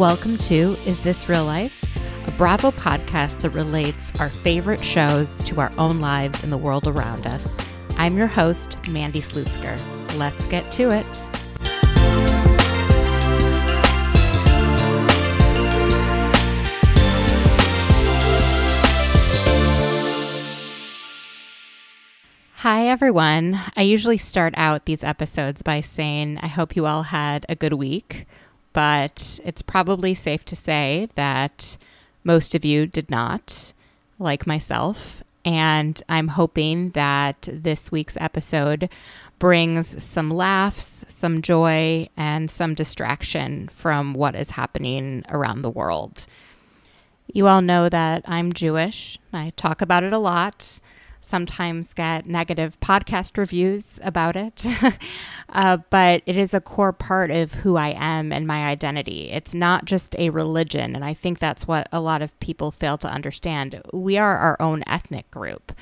Welcome to Is This Real Life? A Bravo podcast that relates our favorite shows to our own lives and the world around us. I'm your host, Mandy Slutsker. Let's get to it. Hi, everyone. I usually start out these episodes by saying, I hope you all had a good week, but it's probably safe to say that most of you did not, like myself. And I'm hoping that this week's episode brings some laughs, some joy, and some distraction from what is happening around the world. You all know that I'm Jewish. I talk about it a lot sometimes get negative podcast reviews about it. uh, but it is a core part of who I am and my identity. It's not just a religion. And I think that's what a lot of people fail to understand. We are our own ethnic group,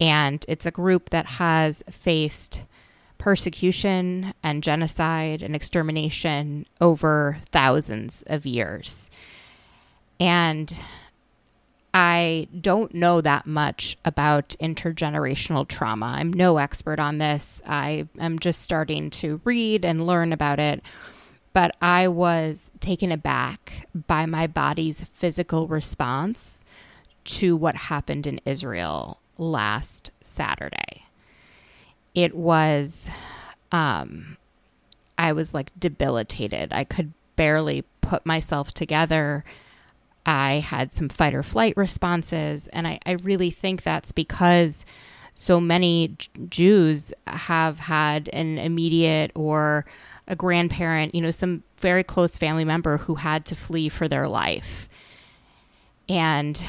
and it's a group that has faced persecution and genocide and extermination over thousands of years. And I don't know that much about intergenerational trauma. I'm no expert on this. I am just starting to read and learn about it. But I was taken aback by my body's physical response to what happened in Israel last Saturday. It was, um, I was like debilitated. I could barely put myself together. I had some fight or flight responses. And I, I really think that's because so many Jews have had an immediate or a grandparent, you know, some very close family member who had to flee for their life. And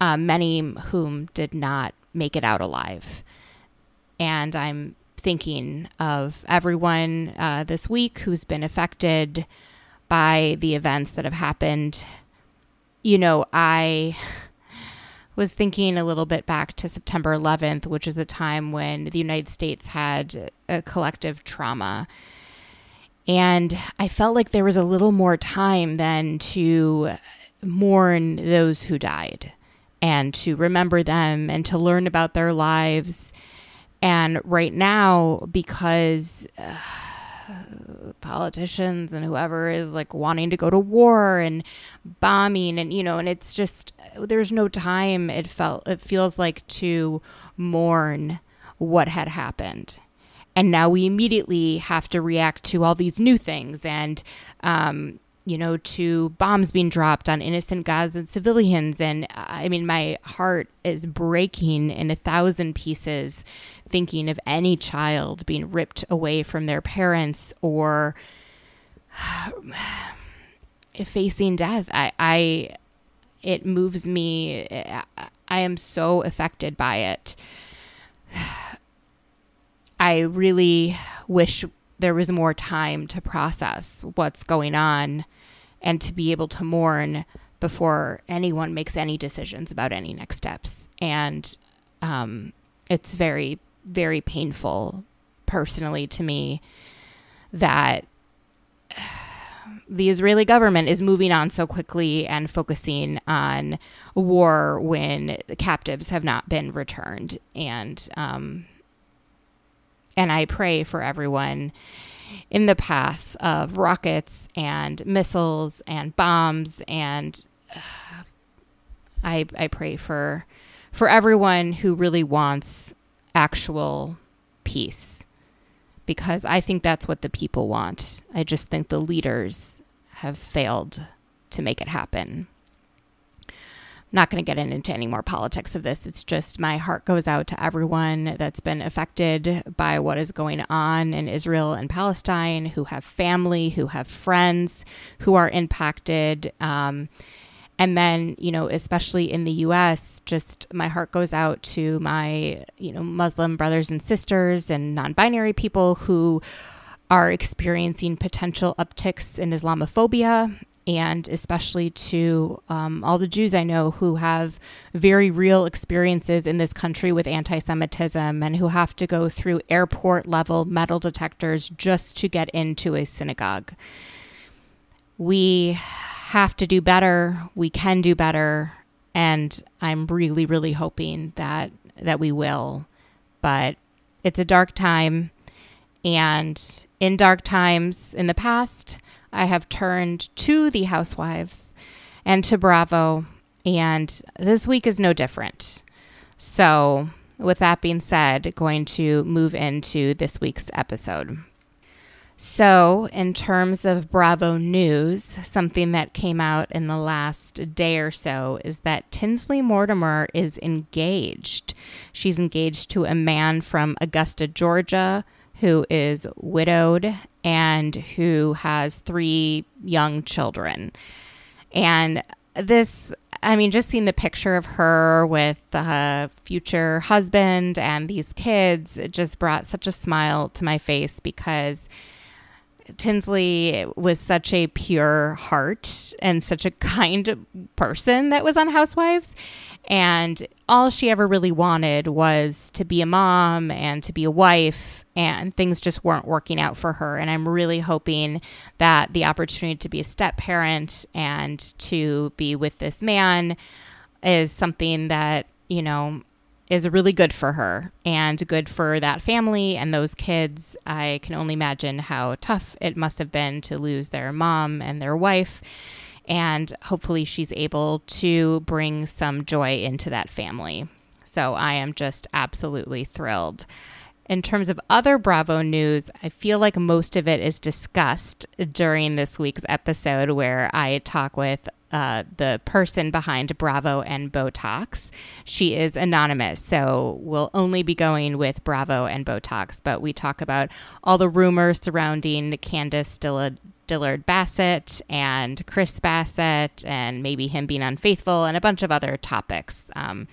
uh, many whom did not make it out alive. And I'm thinking of everyone uh, this week who's been affected by the events that have happened you know, I was thinking a little bit back to September 11th, which is the time when the United States had a collective trauma. And I felt like there was a little more time then to mourn those who died and to remember them and to learn about their lives. And right now, because. Uh, politicians and whoever is like wanting to go to war and bombing and you know and it's just there's no time it felt it feels like to mourn what had happened. And now we immediately have to react to all these new things and um, you know, to bombs being dropped on innocent Gazan civilians. And uh, I mean, my heart is breaking in a thousand pieces thinking of any child being ripped away from their parents or facing death. I, I, it moves me. I am so affected by it. I really wish there was more time to process what's going on and to be able to mourn before anyone makes any decisions about any next steps. And um, it's very, very painful personally to me that the Israeli government is moving on so quickly and focusing on war when captives have not been returned. And um, and I pray for everyone in the path of rockets and missiles and bombs and uh, I I pray for for everyone who really wants actual peace because I think that's what the people want. I just think the leaders have failed to make it happen not going to get into any more politics of this. It's just my heart goes out to everyone that's been affected by what is going on in Israel and Palestine, who have family, who have friends, who are impacted. Um, and then, you know, especially in the US, just my heart goes out to my, you know, Muslim brothers and sisters and non binary people who are experiencing potential upticks in Islamophobia and especially to um, all the Jews I know who have very real experiences in this country with anti Semitism and who have to go through airport level metal detectors just to get into a synagogue. We have to do better. We can do better. And I'm really, really hoping that that we will. But it's a dark time. And in dark times in the past, I have turned to the housewives and to Bravo. And this week is no different. So, with that being said, going to move into this week's episode. So, in terms of Bravo news, something that came out in the last day or so is that Tinsley Mortimer is engaged. She's engaged to a man from Augusta, Georgia, who is widowed and who has three young children. And this I mean, just seeing the picture of her with the future husband and these kids, it just brought such a smile to my face because Tinsley was such a pure heart and such a kind person that was on Housewives. And all she ever really wanted was to be a mom and to be a wife, and things just weren't working out for her. And I'm really hoping that the opportunity to be a step parent and to be with this man is something that, you know, is really good for her and good for that family and those kids. I can only imagine how tough it must have been to lose their mom and their wife. And hopefully, she's able to bring some joy into that family. So I am just absolutely thrilled. In terms of other Bravo news, I feel like most of it is discussed during this week's episode where I talk with uh, the person behind Bravo and Botox. She is anonymous, so we'll only be going with Bravo and Botox, but we talk about all the rumors surrounding Candiace Dillard, Dillard Bassett and Chris Bassett, and maybe him being unfaithful, and a bunch of other topics. Um,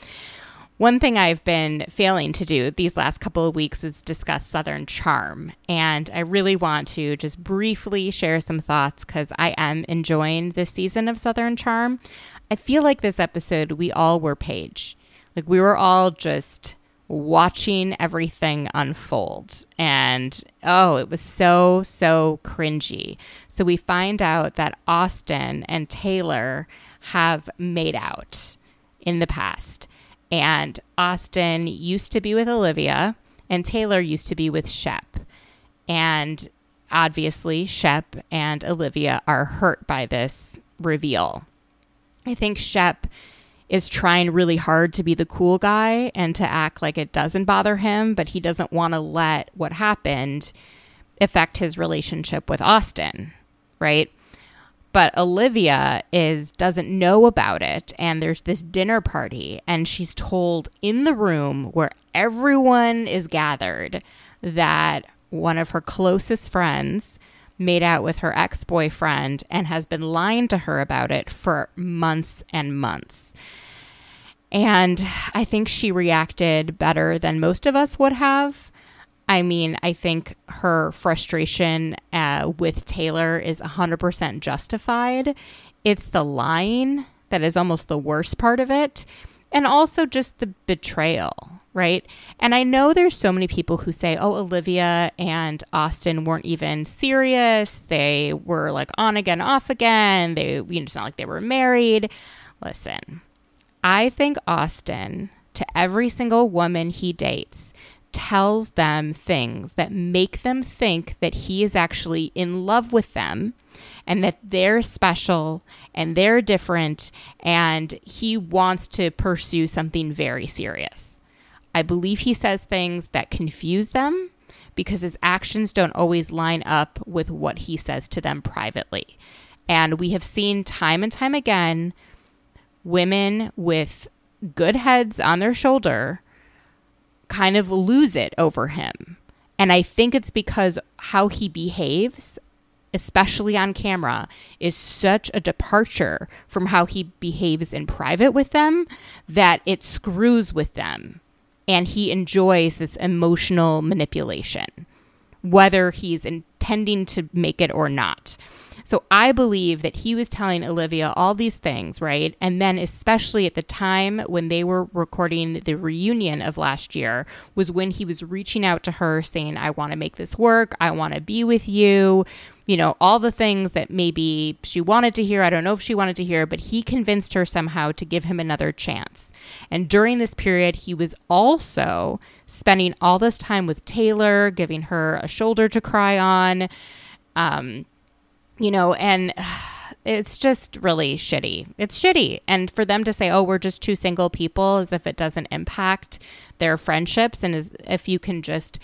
one thing I've been failing to do these last couple of weeks is discuss Southern Charm. And I really want to just briefly share some thoughts because I am enjoying this season of Southern Charm. I feel like this episode, we all were Paige. Like we were all just watching everything unfold. And oh, it was so, so cringy. So we find out that Austin and Taylor have made out in the past. And Austin used to be with Olivia, and Taylor used to be with Shep. And obviously, Shep and Olivia are hurt by this reveal. I think Shep is trying really hard to be the cool guy and to act like it doesn't bother him, but he doesn't want to let what happened affect his relationship with Austin, right? But Olivia is doesn't know about it and there's this dinner party and she's told in the room where everyone is gathered that one of her closest friends made out with her ex-boyfriend and has been lying to her about it for months and months. And I think she reacted better than most of us would have. I mean, I think her frustration uh, with Taylor is 100% justified. It's the lying that is almost the worst part of it. And also just the betrayal, right? And I know there's so many people who say, oh, Olivia and Austin weren't even serious. They were like on again, off again. They, you know, it's not like they were married. Listen, I think Austin, to every single woman he dates, tells them things that make them think that he is actually in love with them and that they're special and they're different and he wants to pursue something very serious. I believe he says things that confuse them because his actions don't always line up with what he says to them privately. And we have seen time and time again women with good heads on their shoulder kind of lose it over him. And I think it's because how he behaves, especially on camera, is such a departure from how he behaves in private with them that it screws with them. And he enjoys this emotional manipulation, whether he's intending to make it or not. So I believe that he was telling Olivia all these things, right? And then, especially at the time when they were recording the reunion of last year, was when he was reaching out to her saying, I want to make this work. I want to be with you. You know, all the things that maybe she wanted to hear. I don't know if she wanted to hear, but he convinced her somehow to give him another chance. And during this period, he was also spending all this time with Taylor, giving her a shoulder to cry on. Um, you know, and it's just really shitty. It's shitty. And for them to say, oh, we're just two single people, as if it doesn't impact their friendships and as if you can just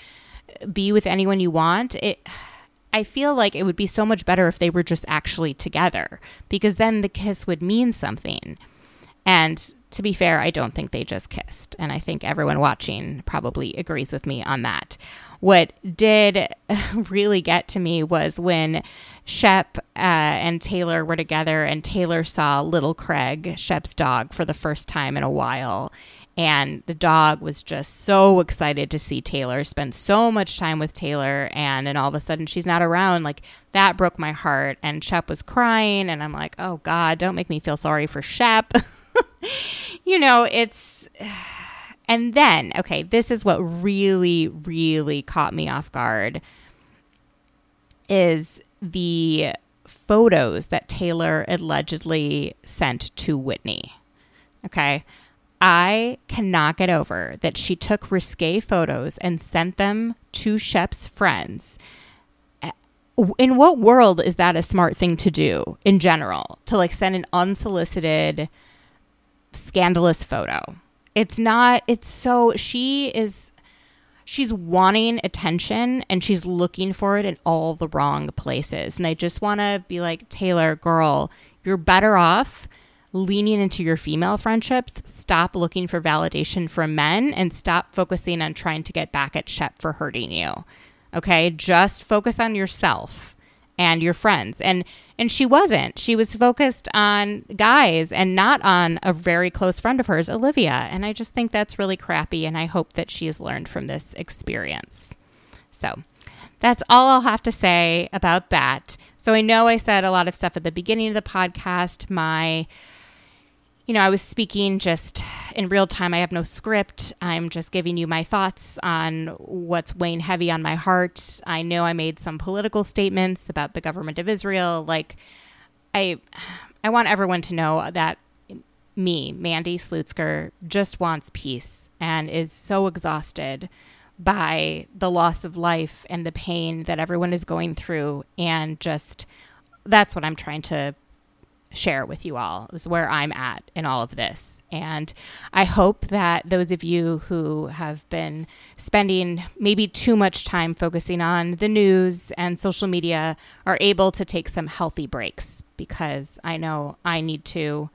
be with anyone you want, it I feel like it would be so much better if they were just actually together because then the kiss would mean something. And to be fair, I don't think they just kissed. And I think everyone watching probably agrees with me on that. What did really get to me was when Shep uh, and Taylor were together and Taylor saw little Craig, Shep's dog, for the first time in a while. And the dog was just so excited to see Taylor, spend so much time with Taylor. And then all of a sudden she's not around. Like that broke my heart. And Shep was crying. And I'm like, oh God, don't make me feel sorry for Shep. you know, it's. And then, okay, this is what really, really caught me off guard is the photos that Taylor allegedly sent to Whitney. Okay. I cannot get over that she took risque photos and sent them to Shep's friends. In what world is that a smart thing to do in general? To like send an unsolicited, scandalous photo? It's not, it's so, she is, she's wanting attention and she's looking for it in all the wrong places. And I just want to be like, Taylor, girl, you're better off leaning into your female friendships, stop looking for validation from men, and stop focusing on trying to get back at Shep for hurting you. Okay, just focus on yourself and your friends. And and she wasn't. She was focused on guys and not on a very close friend of hers, Olivia. And I just think that's really crappy and I hope that she has learned from this experience. So, that's all I'll have to say about that. So I know I said a lot of stuff at the beginning of the podcast. My you know, I was speaking just in real time. I have no script. I'm just giving you my thoughts on what's weighing heavy on my heart. I know I made some political statements about the government of Israel. Like, I, I want everyone to know that me, Mandy Slutsker, just wants peace and is so exhausted by the loss of life and the pain that everyone is going through. And just that's what I'm trying to share with you all is where I'm at in all of this. And I hope that those of you who have been spending maybe too much time focusing on the news and social media are able to take some healthy breaks because I know I need to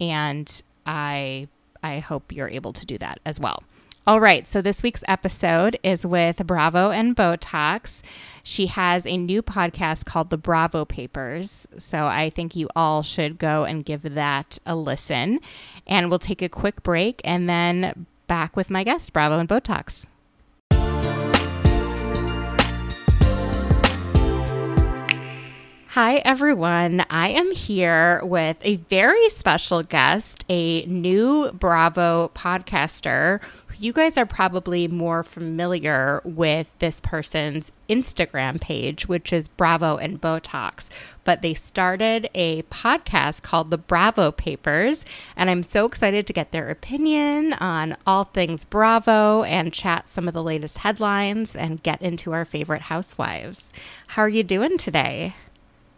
and I I hope you're able to do that as well. All right, so this week's episode is with Bravo and Botox. She has a new podcast called The Bravo Papers. So I think you all should go and give that a listen. And we'll take a quick break and then back with my guest, Bravo and Botox. Hi, everyone. I am here with a very special guest, a new Bravo podcaster. You guys are probably more familiar with this person's Instagram page, which is Bravo and Botox. But they started a podcast called The Bravo Papers, and I'm so excited to get their opinion on all things Bravo and chat some of the latest headlines and get into our favorite housewives. How are you doing today?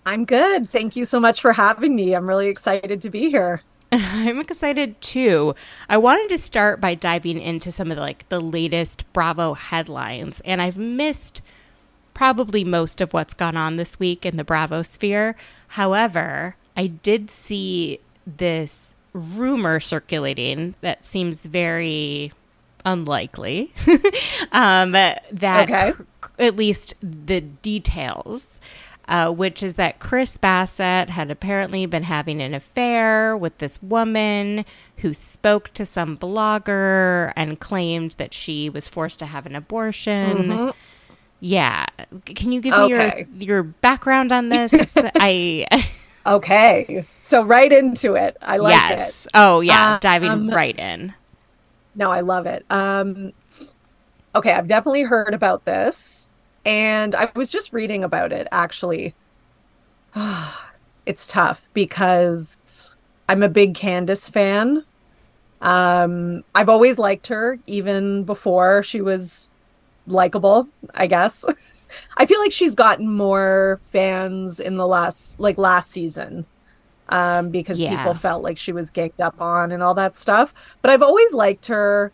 I'm good. Thank you so much for having me. I'm really excited to be here. I'm excited too. I wanted to start by diving into some of the, like the latest Bravo headlines, and I've missed probably most of what's gone on this week in the Bravo sphere. However, I did see this rumor circulating that seems very unlikely um, that okay. c- at least the details uh, which is that Chris Bassett had apparently been having an affair with this woman who spoke to some blogger and claimed that she was forced to have an abortion. Mm-hmm. Yeah. Can you give okay. me your, your background on this? I. okay. So right into it. I like yes. it. Oh, yeah. Uh, diving um, right in. No, I love it. Um, okay. I've definitely heard about this. And I was just reading about it actually it's tough because I'm a big Candiace fan. Um, I've always liked her, even before she was likable, I guess. I feel like she's gotten more fans in the last like last season. Um, because yeah. people felt like she was ganged up on and all that stuff. But I've always liked her.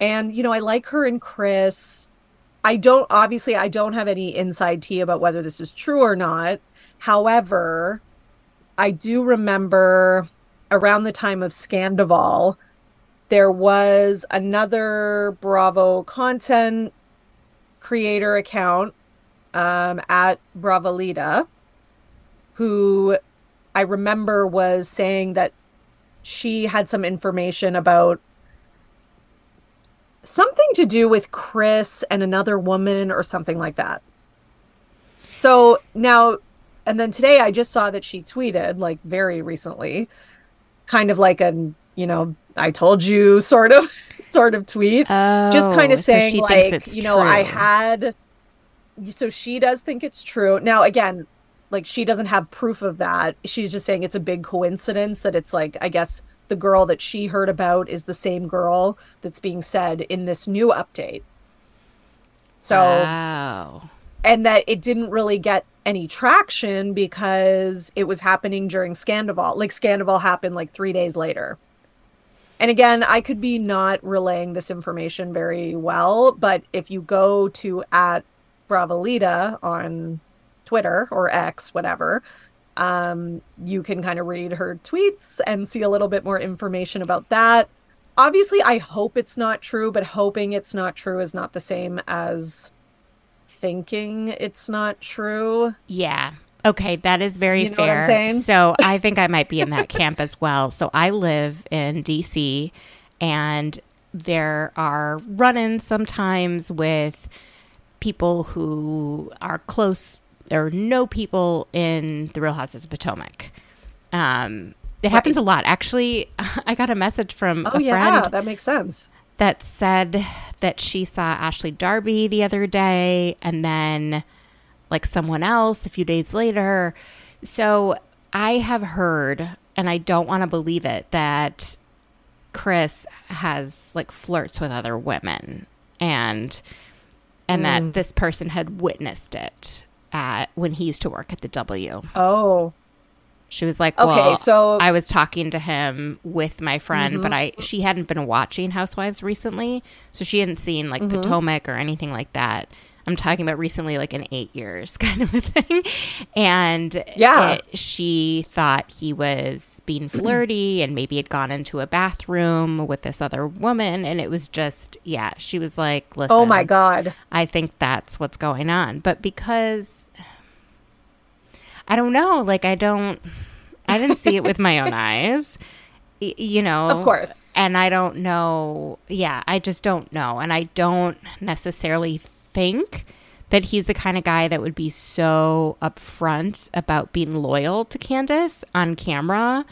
And, you know, I like her and Chris. I don't obviously I don't have any inside tea about whether this is true or not. However, I do remember around the time of Scandoval, there was another Bravo content creator account um, at Bravalita who I remember was saying that she had some information about something to do with Chris and another woman or something like that. So now, and then today I just saw that she tweeted, like very recently, kind of like an, you know, I told you sort of sort of tweet. Oh, just kind of saying like, you know, true. I had so she does think it's true. Now again, like she doesn't have proof of that. She's just saying it's a big coincidence that it's like I guess the girl that she heard about is the same girl that's being said in this new update. So wow. and that it didn't really get any traction because it was happening during Scandoval. Like Scandoval happened like 3 days later. And again, I could be not relaying this information very well, but if you go to at Bravalita on Twitter or X, whatever, um, you can kind of read her tweets and see a little bit more information about that. Obviously, I hope it's not true, but hoping it's not true is not the same as thinking it's not true. Yeah. Okay, that is very you know fair. so I think I might be in that camp as well. So I live in DC and there are run ins sometimes with people who are close or no people in the Real Houses of Potomac. Um, it right. happens a lot. Actually, I got a message from oh, a yeah, friend. That makes sense. That said that she saw Ashley Darby the other day and then like someone else a few days later. So I have heard, and I don't want to believe it, that Chris has like flirts with other women and and mm. that this person had witnessed it at when he used to work at the W. Oh. She was like, well, "Okay, so I was talking to him with my friend, mm-hmm. but I she hadn't been watching Housewives recently, so she hadn't seen like mm-hmm. Potomac or anything like that. I'm talking about recently, like in eight years, kind of a thing. And yeah, it, she thought he was being flirty and maybe had gone into a bathroom with this other woman. And it was just, yeah, she was like, oh listen, oh my God, I think that's what's going on. But because I don't know, like, I don't, I didn't see it with my own eyes you know of course and i don't know yeah i just don't know and i don't necessarily think that he's the kind of guy that would be so upfront about being loyal to Candiace on camera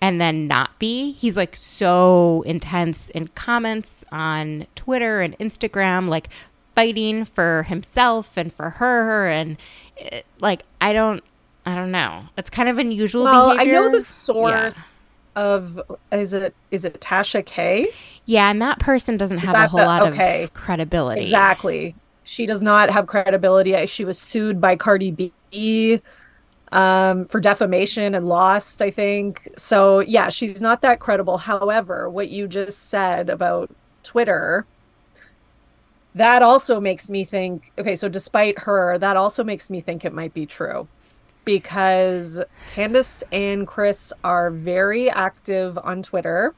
and then not be. He's like so intense in comments on Twitter and Instagram, like fighting for himself and for her. And it, eh, like, I don't, I don't know. It's kind of unusual. Well, behavior. I know the source yeah. of is it is it Tasha K? Yeah, and that person doesn't is have a whole the, lot okay. of credibility. Exactly. She does not have credibility. She was sued by Cardi B um, for defamation and lost, I think. So, yeah, she's not that credible. However, what you just said about Twitter, that also makes me think okay, so despite her, that also makes me think it might be true because Candiace and Chris are very active on Twitter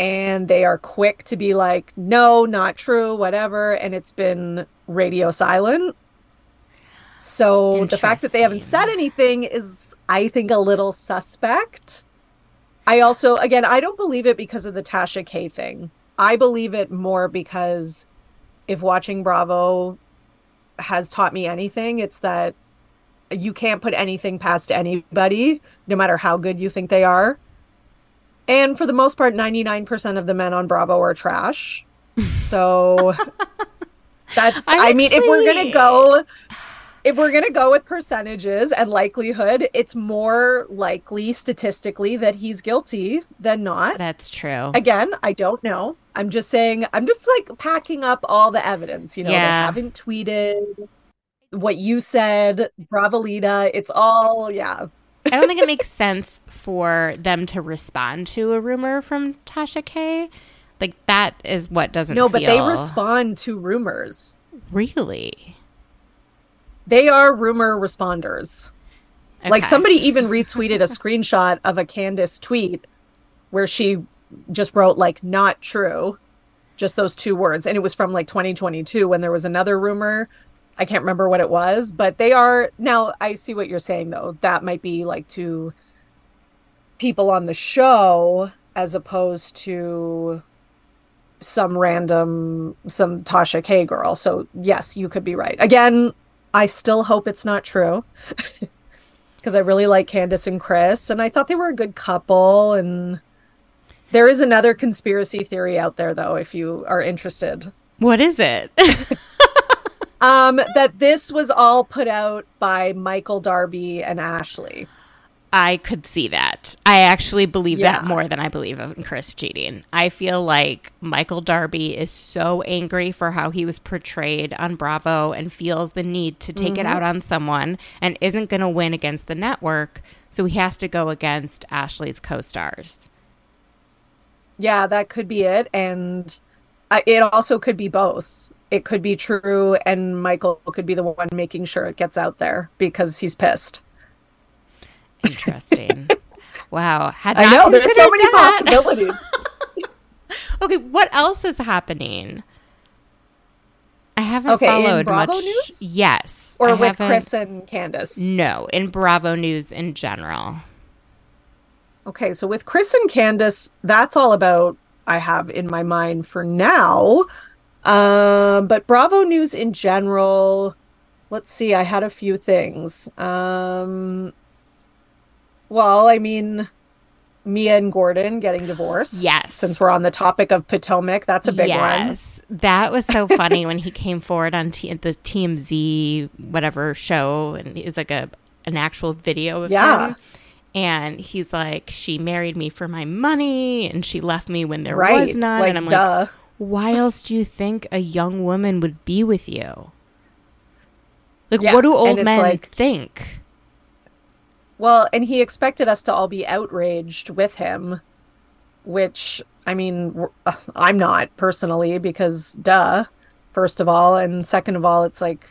and they are quick to be like, no, not true, whatever. And it's been radio silent. So the fact that they haven't said anything is, I think, a little suspect. I also, again, I don't believe it because of the Tasha K thing. I believe it more because if watching Bravo has taught me anything, it's that you can't put anything past anybody, no matter how good you think they are. And for the most part, 99% of the men on Bravo are trash. So that's, I, I mean, if we're going to go, if we're going to go with percentages and likelihood, it's more likely statistically that he's guilty than not. That's true. Again, I don't know. I'm just saying, I'm just like packing up all the evidence. You know, Yeah. they haven't tweeted what you said, Bravalita. It's all, yeah. I don't think it makes sense for them to respond to a rumor from Tasha K. Like that is what doesn't No, but they respond to rumors. really. They are rumor responders. Like somebody even retweeted a screenshot of a Candiace tweet where she just wrote like not true, just those two words. And it was from like 2022 when there was another rumor. I can't remember what it was, but they are now I see what you're saying though. That might be like to people on the show as opposed to some random some Tasha K girl. So yes, you could be right. Again, I still hope it's not true. Because I really like Candiace and Chris, and I thought they were a good couple. And there is another conspiracy theory out there, though, if you are interested. What is it? Um, that this was all put out by Michael Darby and Ashley. I could see that. I actually believe that more than I believe in Chris cheating. I feel like Michael Darby is so angry for how he was portrayed on Bravo and feels the need to take Mm-hmm. it out on someone and isn't going to win against the network. So he has to go against Ashley's co stars. Yeah, that could be it. And I, it also could be both. It could be true, and Michael could be the one making sure it gets out there because he's pissed. Interesting. wow. Had I know, there's so many that. possibilities. Okay, what else is happening? I haven't Okay, in followed Bravo much. news? Yes. or I with haven't- Chris and Candiace. No, in Bravo News in general. Okay, so with Chris and Candiace, that's all about I have in my mind for now. Um, but Bravo News in general, let's see, I had a few things. Um, well, I mean, Mia and Gordon getting divorced. Yes. Since we're on the topic of Potomac, that's a big one. yes, that was so funny when he came forward on T- the TMZ whatever show, and it's like a an actual video of Yeah. him. And he's like, she married me for my money, and she left me when there Right. was none. like, and I'm like, why else do you think a young woman would be with you? Like, Yeah, what do old men like- think? Well, and he expected us to all be outraged with him, which I mean, I'm not personally because duh, first of all, and second of all, it's like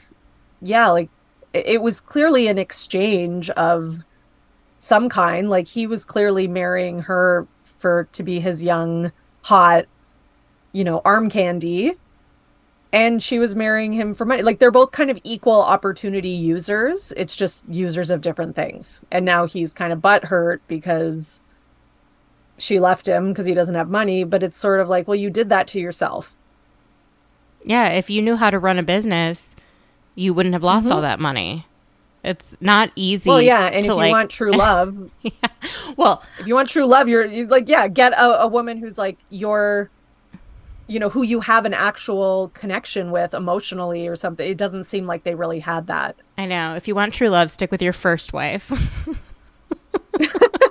yeah, like it was clearly an exchange of some kind, like he was clearly marrying her for to be his young hot, you know, arm candy. And she was marrying him for money. Like they're both kind of equal opportunity users. It's just users of different things. And now he's kind of butthurt because she left him because he doesn't have money. But it's sort of like, well, you did that to yourself. Yeah, if you knew how to run a business, you wouldn't have lost all that money. It's not easy. Mm-hmm. Well, yeah. And if you want true love, well, if you want true love, you're, you like, yeah, get a, a woman who's like your, you know, who you have an actual connection with emotionally or something. It doesn't seem like they really had that. I know. If you want true love, stick with your first wife.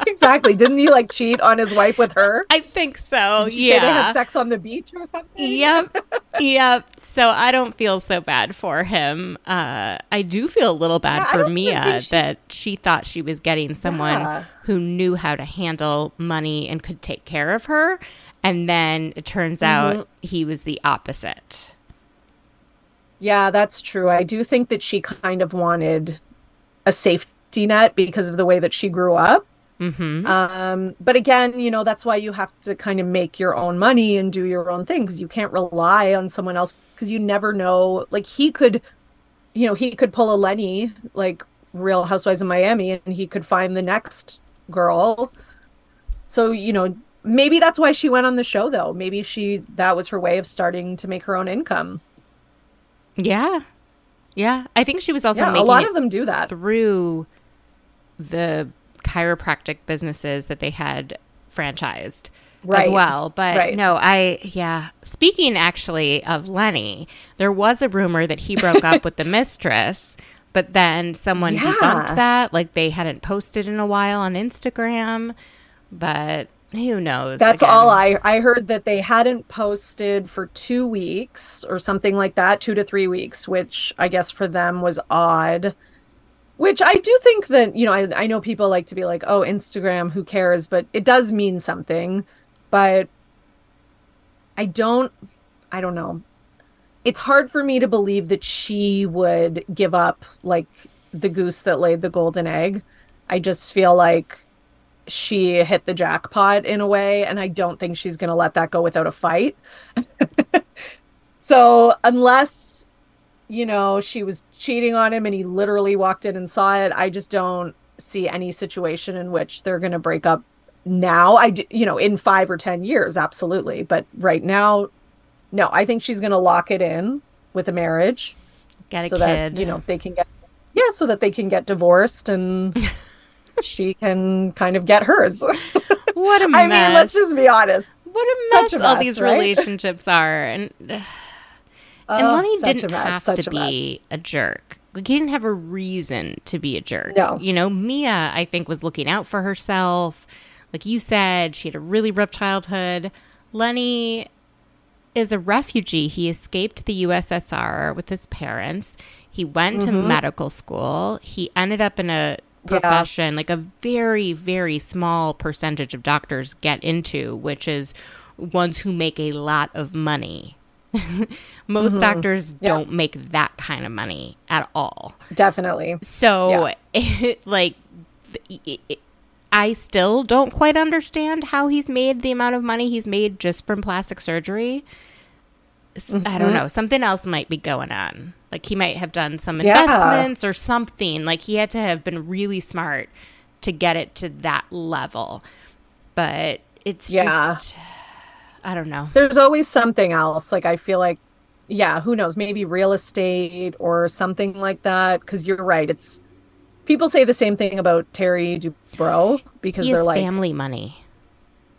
exactly. Didn't he like cheat on his wife with her? I think so. Say they yeah. had sex on the beach or something? Yep. yep. So I don't feel so bad for him. Uh, I do feel a little bad Yeah, for Mia she- that she thought she was getting someone Yeah. who knew how to handle money and could take care of her. And then it turns Mm-hmm. out he was the opposite. Yeah, that's true. I do think that she kind of wanted a safety net because of the way that she grew up. hmm Um, but again, you know, that's why you have to kind of make your own money and do your own thing because you can't rely on someone else because you never know. Like he could, you know, he could pull a Lenny, like Real Housewives of Miami, and he could find the next girl. So, you know, maybe that's why she went on the show though. Maybe she that was her way of starting to make her own income. Yeah. Yeah. I think she was also yeah, a lot of them do that. through the chiropractic businesses that they had franchised as well. But Right. no, I, yeah. Speaking actually of Lenny, there was a rumor that he broke up with the mistress But then someone Yeah. debunked that, like they hadn't posted in a while on Instagram. But who knows? That's Again, all I I heard that they hadn't posted for 2 weeks or something like that, 2 to 3 weeks, which I guess for them was odd. Which I do think that, you know, I I know people like to be like, "Oh, Instagram, who cares?" but it does mean something. But I don't I don't know. It's hard for me to believe that she would give up like the goose that laid the golden egg. I just feel like she hit the jackpot in a way, and I don't think she's going to let that go without a fight. so, unless, you know, she was cheating on him and he literally walked in and saw it, I just don't see any situation in which they're going to break up now. I, do, you know, in five or 10 years, absolutely. But right now, no, I think she's going to lock it in with a marriage Get a so kid. that, you know, they can get, yeah, so that they can get divorced and. she can kind of get hers. what a mess. I mean, let's just be honest. what a such mess a all these right? relationships are. And and Oh, Lenny didn't mess, have such to a be a jerk. Like he didn't have a reason to be a jerk. No. You know, Mia, I think, was looking out for herself. Like you said, she had a really rough childhood. Lenny is a refugee. He escaped the USSR with his parents. He went to mm-hmm. medical school. He ended up in a Mm-hmm. Yeah. profession like a very very small percentage of doctors get into which is ones who make a lot of money most doctors Mm-hmm. Yeah. don't make that kind of money at all Definitely. so it, like it, it- i still don't quite understand how he's made the amount of money he's made just from plastic surgery S- i Mm-hmm. don't know something else might be going on like he might have done some Yeah. investments or something like he had to have been really smart to get it to that level but it's Yeah. just i don't know There's always something else. Like I feel like, yeah, who knows? Maybe real estate or something like that. Because you're right. It's people say the same thing about Terry Dubrow because he they're like family money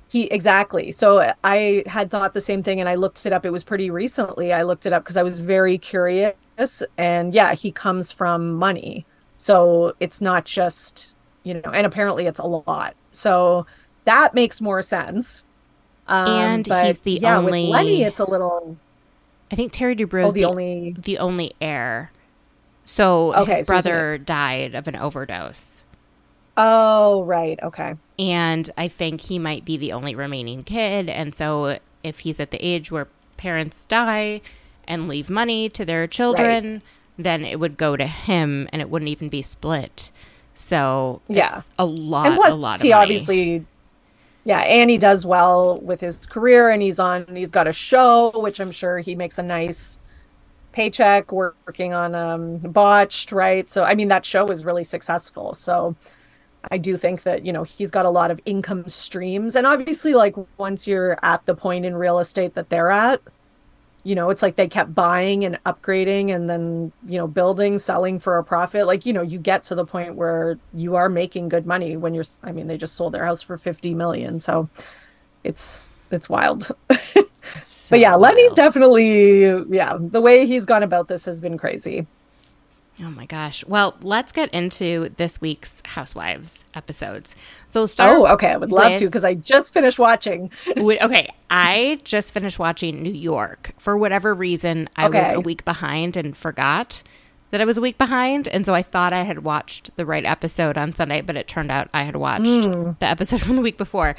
he exactly. So I had thought the same thing, and I looked it up. It was pretty recently. I looked it up because I was very curious. And yeah, he comes from money. So it's not just, you know, and apparently it's a lot. So that makes more sense. Um, And but he's the yeah, only- with Lenny, it's a little i think terry dubrow oh is the the only the only heir. So Okay, his so brother died of an overdose. oh right okay And I think he might be the only remaining kid. And so if he's at the age where parents die and leave money to their children, then it would go to him and it wouldn't even be split. So Yeah. it's a lot, and plus a lot of he money. obviously yeah and he does well with his career and he's on he's got a show which i'm sure he makes a nice paycheck working on um botched right so i mean that show was really successful so i do think that you know he's got a lot of income streams. And obviously like once you're at the point in real estate that they're at you know it's like they kept buying and upgrading and then you know building selling for a profit. Like you know you get to the point where you are making good money when you're i mean they just sold their house for 50 million. So it's it's wild. So but yeah lenny's wild. definitely yeah the way he's gone about this has been crazy Oh my gosh. Well, let's get into this week's Housewives episodes. So we'll start. oh okay i would love to because i just finished watching okay, I just finished watching New York. For whatever reason, I was a week behind and forgot that I was a week behind. And so I thought I had watched the right episode on Sunday, but it turned out I had watched Hmm. the episode from the week before.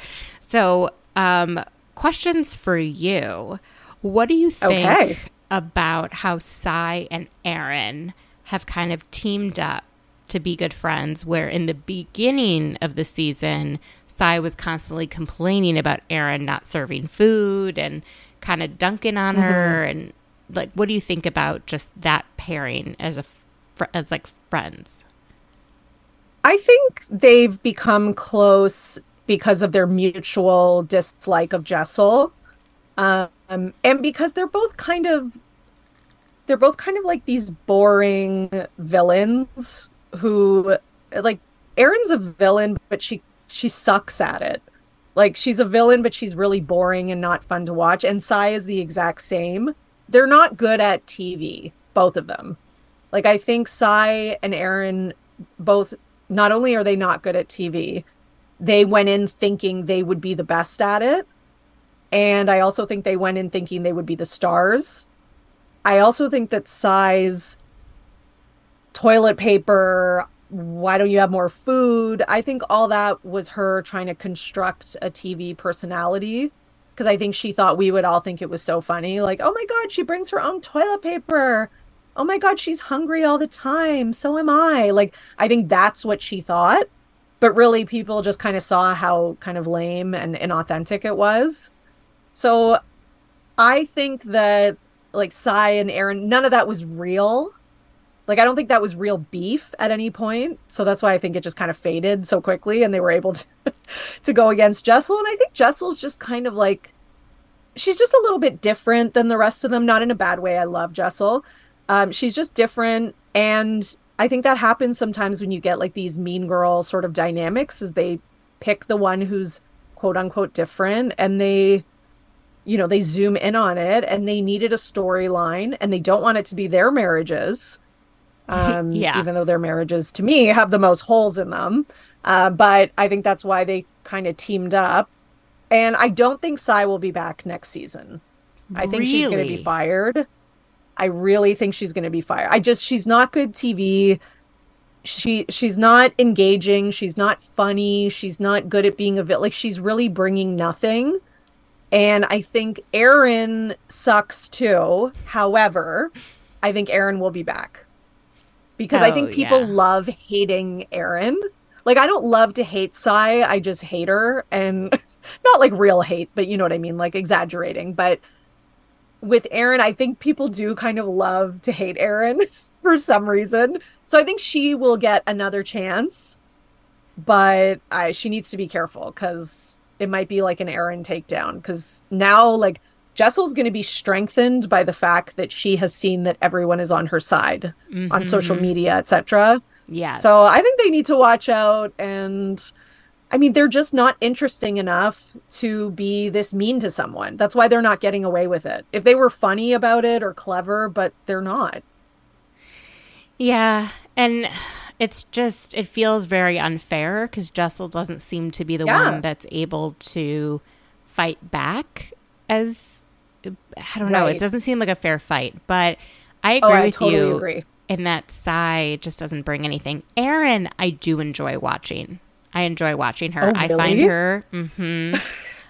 So, um, questions for you. What do you think Okay. about how Sai and Erin have kind of teamed up to be good friends, where in the beginning of the season, Sai was constantly complaining about Erin not serving food and kind of dunking on her. And like, what do you think about just that pairing as a fr- as like friends? I think they've become close because of their mutual dislike of Jessel. Um, and because they're both kind of they're both kind of like these boring villains who like Erin's a villain, but she she sucks at it. Like she's a villain, but she's really boring and not fun to watch. And Sai is the exact same. They're not good at TV, both of them. Like I think Sai and Erin both not only are they not good at TV, they went in thinking they would be the best at it. And I also think they went in thinking they would be the stars. I also think that Sai's, toilet paper, why don't you have more food? I think all that was her trying to construct a TV personality because I think she thought we would all think it was so funny. Like, oh my God, she brings her own toilet paper. Oh my God, she's hungry all the time. So am I. Like, I think that's what she thought. But really, people just kind of saw how kind of lame and inauthentic it was. So I think that like Sai and Erin, none of that was real. Like I don't think that was real beef at any point. So that's why I think it just kind of faded so quickly and they were able to to go against Jessel. And I think Jessel's just kind of like she's just a little bit different than the rest of them, not in a bad way. I love Jessel. Um, she's just different and I think that happens sometimes when you get like these mean girl sort of dynamics is they pick the one who's quote unquote different and they you know they zoom in on it and they needed a storyline and they don't want it to be their marriages um, yeah. even though their marriages to me have the most holes in them. Uh, but I think that's why they kind of teamed up. And I don't think Sai will be back next season. I think really? she's going to be fired. I really think she's going to be fired. I just she's not good TV. She she's not engaging. She's not funny. She's not good at being a bit like she's really bringing nothing. And I think Erin sucks too. However, I think Erin will be back because oh, I think oh, people yeah. love hating Erin. Like I don't love to hate Sai, I just hate her and not like real hate, but you know what I mean, like exaggerating. But with Erin, I think people do kind of love to hate Erin for some reason. So I think she will get another chance, but I she needs to be careful because it might be like an Erin takedown. Because now, like Jessel's going to be strengthened by the fact that she has seen that everyone is on her side mm-hmm. on social media, etc. Yeah. So I think they need to watch out and I mean they're just not interesting enough to be this mean to someone. That's why they're not getting away with it. If they were funny about it or clever, but they're not. Yeah, and it's just it feels very unfair cuz Jessel doesn't seem to be the yeah. one that's able to fight back as I don't know. It doesn't seem like a fair fight, but I agree oh, I with totally you agree. in that Sai just doesn't bring anything. Erin, I do enjoy watching. I enjoy watching her. Oh, I find her. Mm-hmm,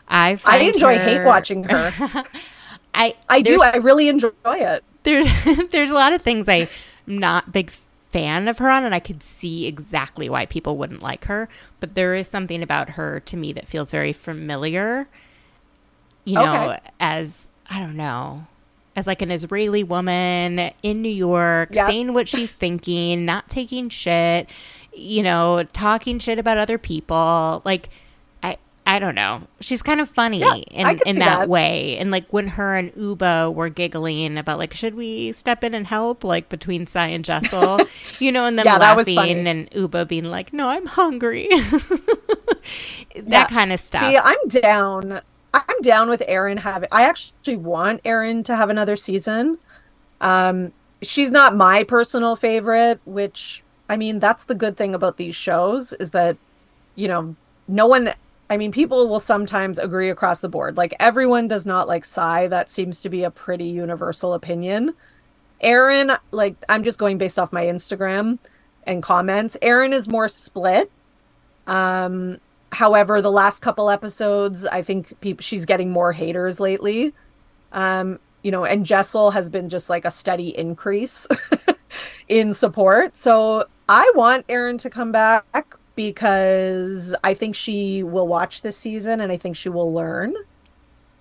I I enjoy her, hate watching her. I I do. I really enjoy it. There's there's a lot of things I'm not big fan of her on, and I could see exactly why people wouldn't like her. But there is something about her to me that feels very familiar. You know, okay. as I don't know, as like an Israeli woman in New York, yep. saying what she's thinking, not taking shit, you know, talking shit about other people. Like, I don't know. She's kind of funny yeah, in, in that, that, way. And like when her and Ubah were giggling about like, should we step in and help? Like between Sai and Jessel, you know, and them yeah, laughing and Ubah being like, no, I'm hungry. that yeah. kind of stuff. See, I'm down. I'm down with Erin having. I actually want Erin to have another season. Um, she's not my personal favorite, which I mean, that's the good thing about these shows is that, you know, no one. I mean, people will sometimes agree across the board. Like everyone does not like Sai. That seems to be a pretty universal opinion. Erin, like I'm just going based off my Instagram and comments. Erin is more split. Um, However, the last couple episodes, I think she's getting more haters lately. Um, you know, and Jessel has been just like a steady increase in support. So I want Erin to come back because I think she will watch this season and I think she will learn.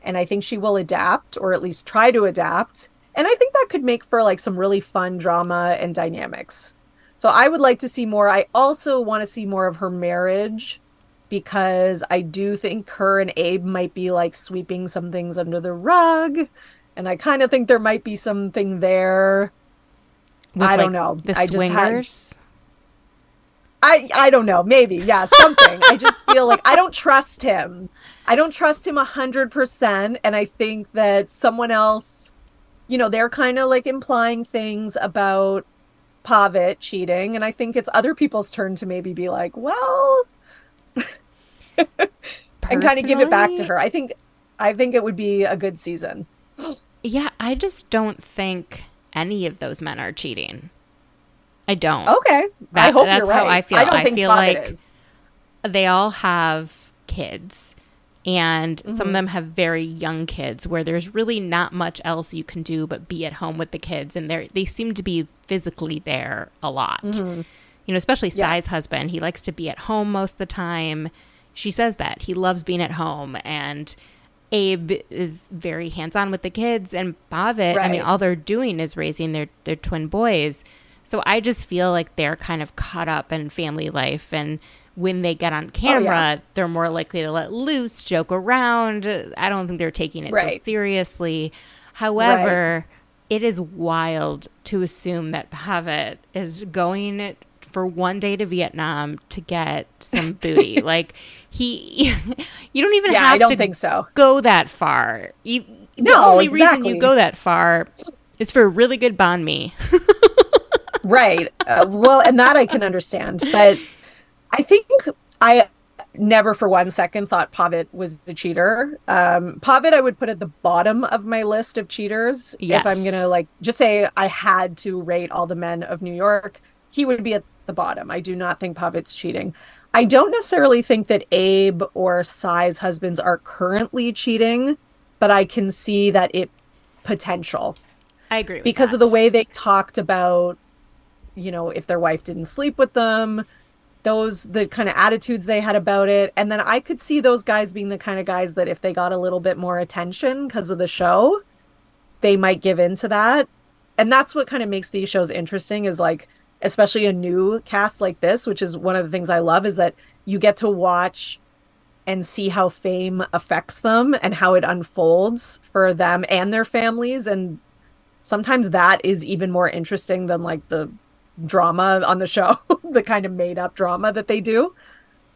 And I think she will adapt or at least try to adapt. And I think that could make for like some really fun drama and dynamics. So I would like to see more. I also want to see more of her marriage because I do think her and Abe might be like sweeping some things under the rug. And I kind of think there might be something there. With, I don't know. The I swingers? I I don't know. Maybe yeah, something. I just feel like I don't trust him. I don't trust him a hundred percent, and I think that someone else, you know, they're kind of like implying things about Pavit cheating, and I think it's other people's turn to maybe be like, well, and kind of give it back to her. I think I think it would be a good season. Yeah, I just don't think any of those men are cheating. I don't. Okay, that, I hope that's you're right. how I feel. I don't I think feel like is. they all have kids and some Mm-hmm. of them have very young kids where there's really not much else you can do but be at home with the kids and they they seem to be physically there a lot you know especially Mm-hmm. Yeah. Sai's husband he likes to be at home most of the time she says that he loves being at home and Abe is very hands-on with the kids and Pavit I mean all they're doing is raising their their twin boys so I just feel like they're kind of caught up in family life and when they get on oh, camera, they're more likely to let loose, joke around. I don't think they're taking it Right. so seriously. However, it is wild to assume that Pavit is going for one day to Vietnam to get some booty. like he, you don't even Yeah, have I don't to think so. go that far. You, the No, only reason you go that far is for a really good banh mi. right. Uh, well and that i can understand but i think i never for one second thought Pavit was a cheater. Um Pavit i would put at the bottom of my list of cheaters if i'm gonna like just say i had to rate all the men of new york he would be at the bottom. I do not think Pavit's cheating. I don't necessarily think that abe or Sai's husbands are currently cheating but i can see that it potential. I agree with because that. of the way they talked about you know if their wife didn't sleep with them those the kind of attitudes they had about it. And then i could see those guys being the kind of guys that if they got a little bit more attention because of the show they might give in to that. And that's what kind of makes these shows interesting is like especially a new cast like this which is one of the things i love is that you get to watch and see how fame affects them and how it unfolds for them and their families. And sometimes that is even more interesting than like the drama on the show the kind of made up drama that they do.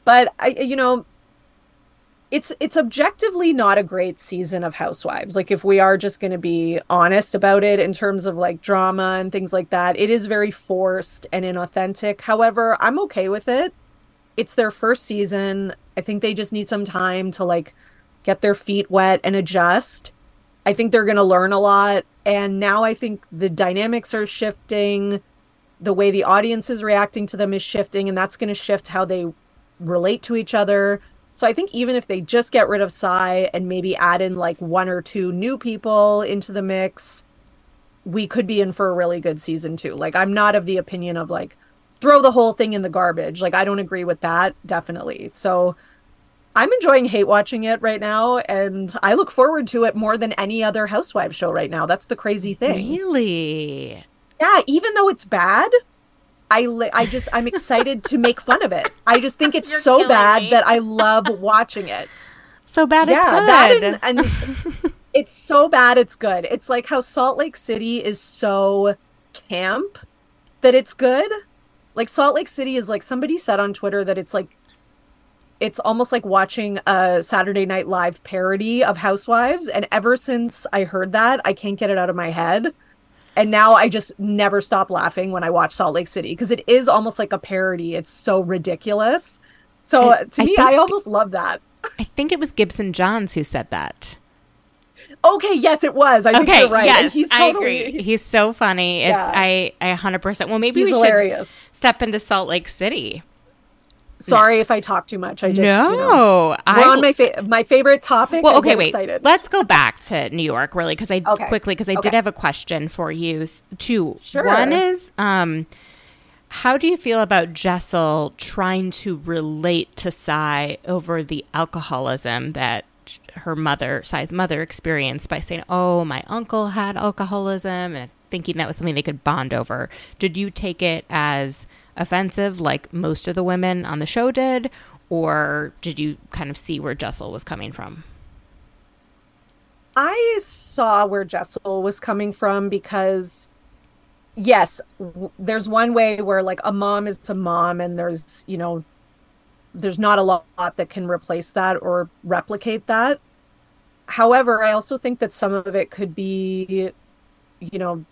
But i you know it's it's objectively not a great season of housewives. Like if we are just going to be honest about it in terms of like drama and things like that it is very forced and inauthentic. However i'm okay with it. It's their first season. I think they just need some time to like get their feet wet and adjust. I think they're going to learn a lot. And now I think the dynamics are shifting. The way the audience is reacting to them is shifting, and that's going to shift how they relate to each other. So I think even if they just get rid of Sai and maybe add in like one or two new people into the mix, we could be in for a really good season two. Like, I'm not of the opinion of like, throw the whole thing in the garbage. Like, I don't agree with that, definitely. So I'm enjoying hate watching it right now, and I look forward to it more than any other housewives show right now. That's the crazy thing. Really? Yeah, even though it's bad, I li- I just I'm excited to make fun of it. I just think it's You're so bad me. that I love watching it. So bad it's good. that and, and it's so bad it's good. It's like how Salt Lake City is so camp that it's good. Like Salt Lake City is like somebody said on Twitter that it's like it's almost like watching a Saturday Night Live parody of Housewives. And ever since I heard that, I can't get it out of my head. And now I just never stop laughing when I watch Salt Lake City because it is almost like a parody. It's so ridiculous. So I- uh, to I me, think- I almost love that. I think it was Gibson Johns who said that. Okay, yes, it was. I think you're right. yes, and he's I totally agree. He's so funny. It's Yeah. I I 100%. Well, maybe he's we hilarious. should step into Salt Lake City. Sorry if I talk too much. I just no, you know, I we're on my fa- my favorite topic. Well, okay, wait. Excited. Let's go back to New York really because I Okay. quickly because I did have a question for you. Two. Sure. One is um how do you feel about Jessel trying to relate to Sai over the alcoholism that her mother, Sai's mother, experienced by saying, "Oh, my uncle had alcoholism," and thinking that was something they could bond over. Did you take it as offensive, like most of the women on the show did, or did you kind of see where Jessel was coming from? I saw where Jessel was coming from because, yes, w- there's one way where like a mom is a mom, and there's you know, there's not a lot that can replace that or replicate that. However, I also think that some of it could be, you know,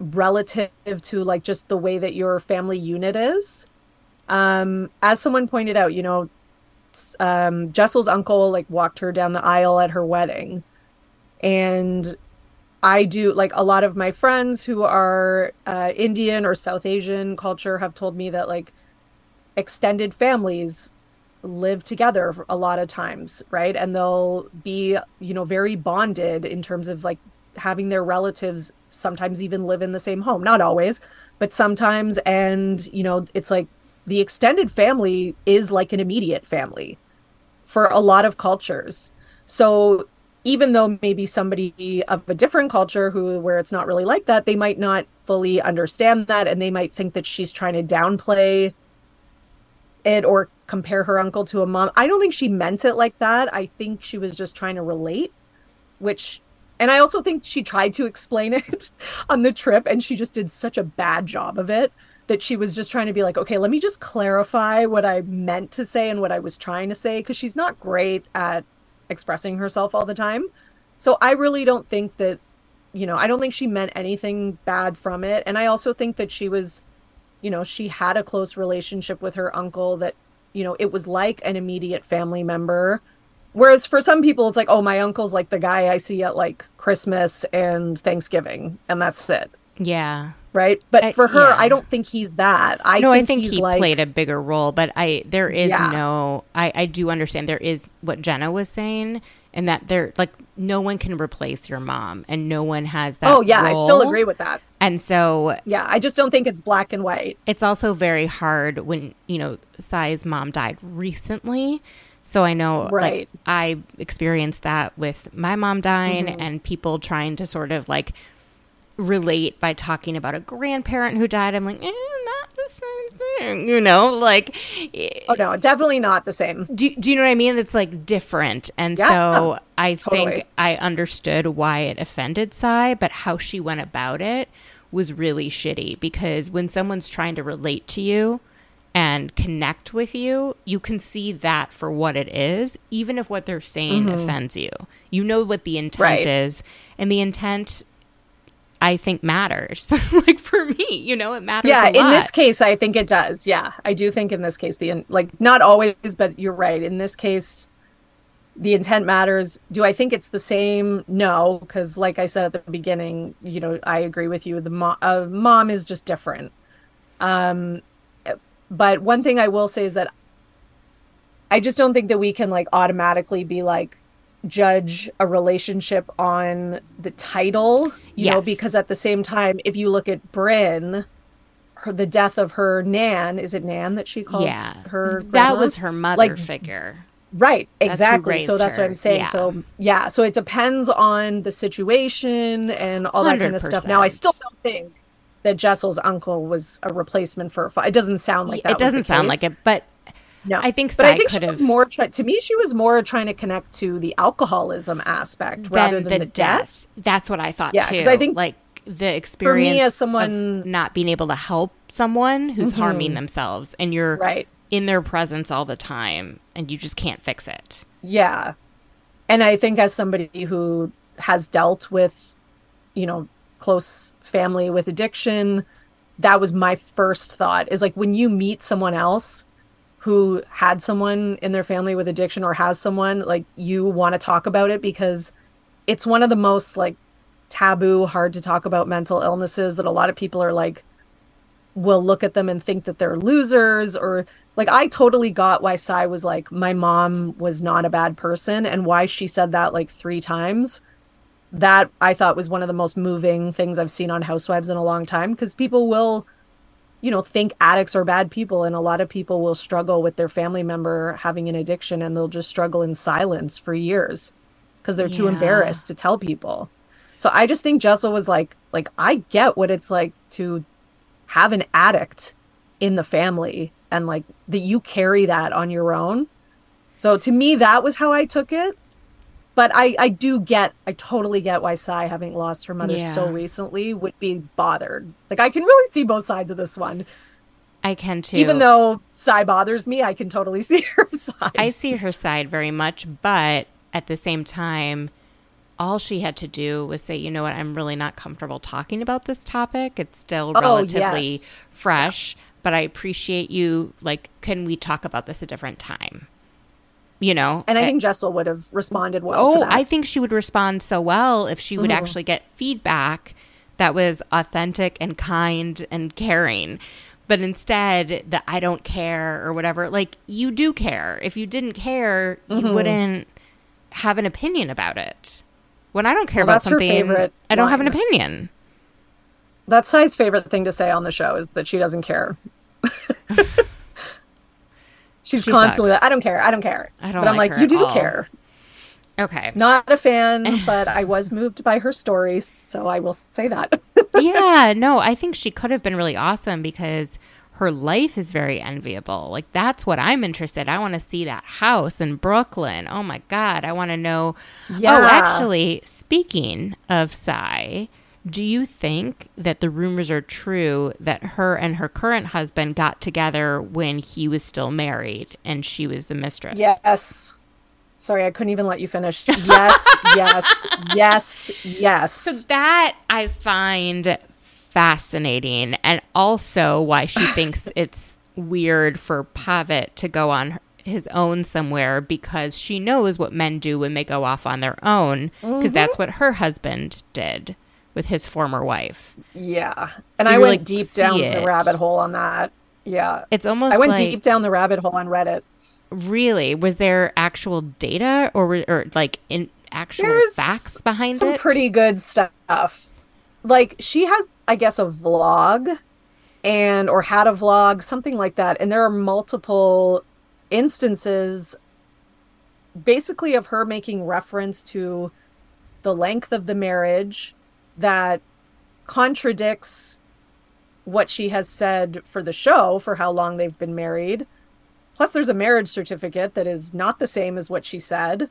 relative to like just the way that your family unit is. Um, as someone pointed out, you know, um, Jessel's uncle like walked her down the aisle at her wedding, and I do like a lot of my friends who are uh, Indian or South Asian culture have told me that like extended families live together a lot of times, right? And they'll be, you know, very bonded in terms of like having their relatives sometimes even live in the same home. Not always, but sometimes. And, you know, it's like the extended family is like an immediate family for a lot of cultures. So even though maybe somebody of a different culture who where it's not really like that, they might not fully understand that and they might think that she's trying to downplay it or compare her uncle to a mom. I don't think she meant it like that. I think she was just trying to relate, which and I also think she tried to explain it on the trip and she just did such a bad job of it that she was just trying to be like, okay, let me just clarify what I meant to say and what I was trying to say because she's not great at expressing herself all the time. So I really don't think that, you know, I don't think she meant anything bad from it. And I also think that she was, you know, she had a close relationship with her uncle that, you know, it was like an immediate family member. Whereas for some people, it's like, oh, my uncle's like the guy I see at like Christmas and Thanksgiving, and that's it. Yeah right? But I, for her, yeah. I don't think he's that. I no, think I think he like, played a bigger role. But I there is yeah. no. I I do understand there is what Jenna was saying, and that there like no one can replace your mom, and no one has that. Oh yeah, role. I still agree with that. And so yeah, I just don't think it's black and white. It's also very hard when you know Sai's mom died recently. So I know, right. like, I experienced that with my mom dying mm-hmm. and people trying to sort of like relate by talking about a grandparent who died. I'm like, eh, not the same thing, you know? Like, oh no, definitely not the same. Do, do you know what I mean? It's like different. And yeah, so I totally. think I understood why it offended Sai, but how she went about it was really shitty because when someone's trying to relate to you, and connect with you, you can see that for what it is, even if what they're saying mm-hmm. offends you. You know what the intent right. is, and the intent I think matters. like for me, you know, it matters. Yeah, in this case, I think it does. Yeah, I do think in this case, the like not always, but you're right. In this case, the intent matters. Do I think it's the same? No, because like I said at the beginning, you know, I agree with you. The mom, uh, mom is just different. Um, but one thing I will say is that I just don't think that we can like automatically be like, judge a relationship on the title, you yes. know, because at the same time, if you look at Bryn, her, the death of her Nan, is it Nan that she calls yeah. her? Grandma? That was her mother like, figure. Right, exactly. So that's her. what I'm saying. Yeah. So yeah, so it depends on the situation and all 100%. that kind of stuff. Now, I still don't think that Jessel's uncle was a replacement for. It doesn't sound like that. It doesn't sound like it, but no, I think, so. but I think she was more. Try- to me, she was more trying to connect to the alcoholism aspect rather than the, the death. death. That's what I thought yeah, too. I think like the experience for me as someone not being able to help someone who's mm-hmm. harming themselves, and you're right in their presence all the time, and you just can't fix it. Yeah, and I think as somebody who has dealt with, you know, close family with addiction, that was my first thought. Is like when you meet someone else who had someone in their family with addiction or has someone like you want to talk about it because it's one of the most like taboo hard to talk about mental illnesses that a lot of people are like will look at them and think that they're losers or like I totally got why Sai was like my mom was not a bad person and why she said that like 3 times that I thought was one of the most moving things I've seen on Housewives in a long time because people will you know think addicts are bad people and a lot of people will struggle with their family member having an addiction and they'll just struggle in silence for years because they're yeah. too embarrassed to tell people. So i just think jessel was like like i get what it's like to have an addict in the family and like that you carry that on your own. So to me that was how i took it but I, I do get, I totally get why Sai, having lost her mother yeah. so recently, would be bothered. Like, I can really see both sides of this one. I can too. Even though Sai bothers me, I can totally see her side. I see her side very much, but at the same time, all she had to do was say, you know what, I'm really not comfortable talking about this topic. It's still Oh, relatively yes. fresh, but I appreciate you. Like, can we talk about this a different time? You know? And I Uh, think Jessel would have responded well to Oh, that. I think she would respond so well if she would Mhm. actually get feedback that was authentic and kind and caring. But instead, the I don't care or whatever, like you do care. If you didn't care, you Mhm. wouldn't have an opinion about it. When I don't care Well, about something, I don't have an opinion. That's Sai's favorite thing to say on the show is that she doesn't care. She's She constantly sucks. like, I don't care, I don't care. I don't but I'm like you do all." care. Okay. Not a fan, but I was moved by her stories, so I will say that. yeah, no, I think she could have been really awesome because her life is very enviable. Like that's what I'm interested. I want to see that house in Brooklyn. Oh my god, I want to know. Oh, yeah. Oh, actually, speaking of Sai, do you think that the rumors are true that her and her current husband got together when he was still married and she was the mistress? yes. Sorry, I couldn't even let you finish. Yes, yes, yes, yes. So that I find fascinating, and also why she thinks it's weird for Pavit to go on his own somewhere because she knows what men do when they go off on their own, because that's mm-hmm. what her husband did with his former wife. Yeah. And So I went like, deep down it. the rabbit hole on that. Yeah. It's almost I went like deep down the rabbit hole on Reddit. really was there actual data or or like in actual There's facts behind some it? pretty good stuff. Like she has, I guess, a vlog and or had a vlog, something like that. And there are multiple instances basically of her making reference to the length of the marriage that contradicts what she has said for the show for how long they've been married. Plus, there's a marriage certificate that is not the same as what she said.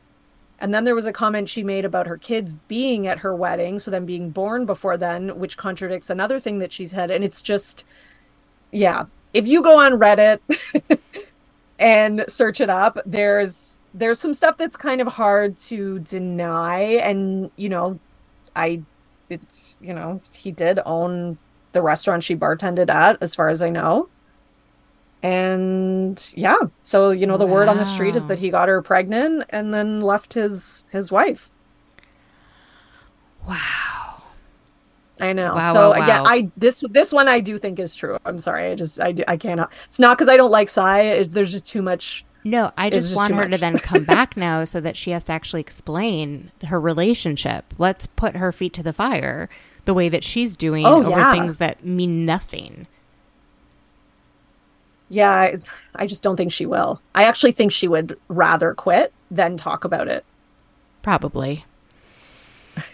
And then there was a comment she made about her kids being at her wedding, so them being born before then, which contradicts another thing that she said. And it's just, yeah. If you go on Reddit and search it up, there's there's some stuff that's kind of hard to deny. And you know, I, it's you know, he did own the restaurant she bartended at, as far as I know. And yeah, so you know, the word on the street is that he got her pregnant and then left his his wife. wow. I know. Wow, so wow, again, wow. I this this one I do think is true. I'm sorry, I just I do, I cannot. It's not because I don't like Sai. It, there's just too much. No, I just just want her to then come back now so that she has to actually explain her relationship. Let's put her feet to the fire the way that she's doing Oh, over yeah. things that mean nothing. Yeah, I, I just don't think she will. I actually think she would rather quit than talk about it. Probably.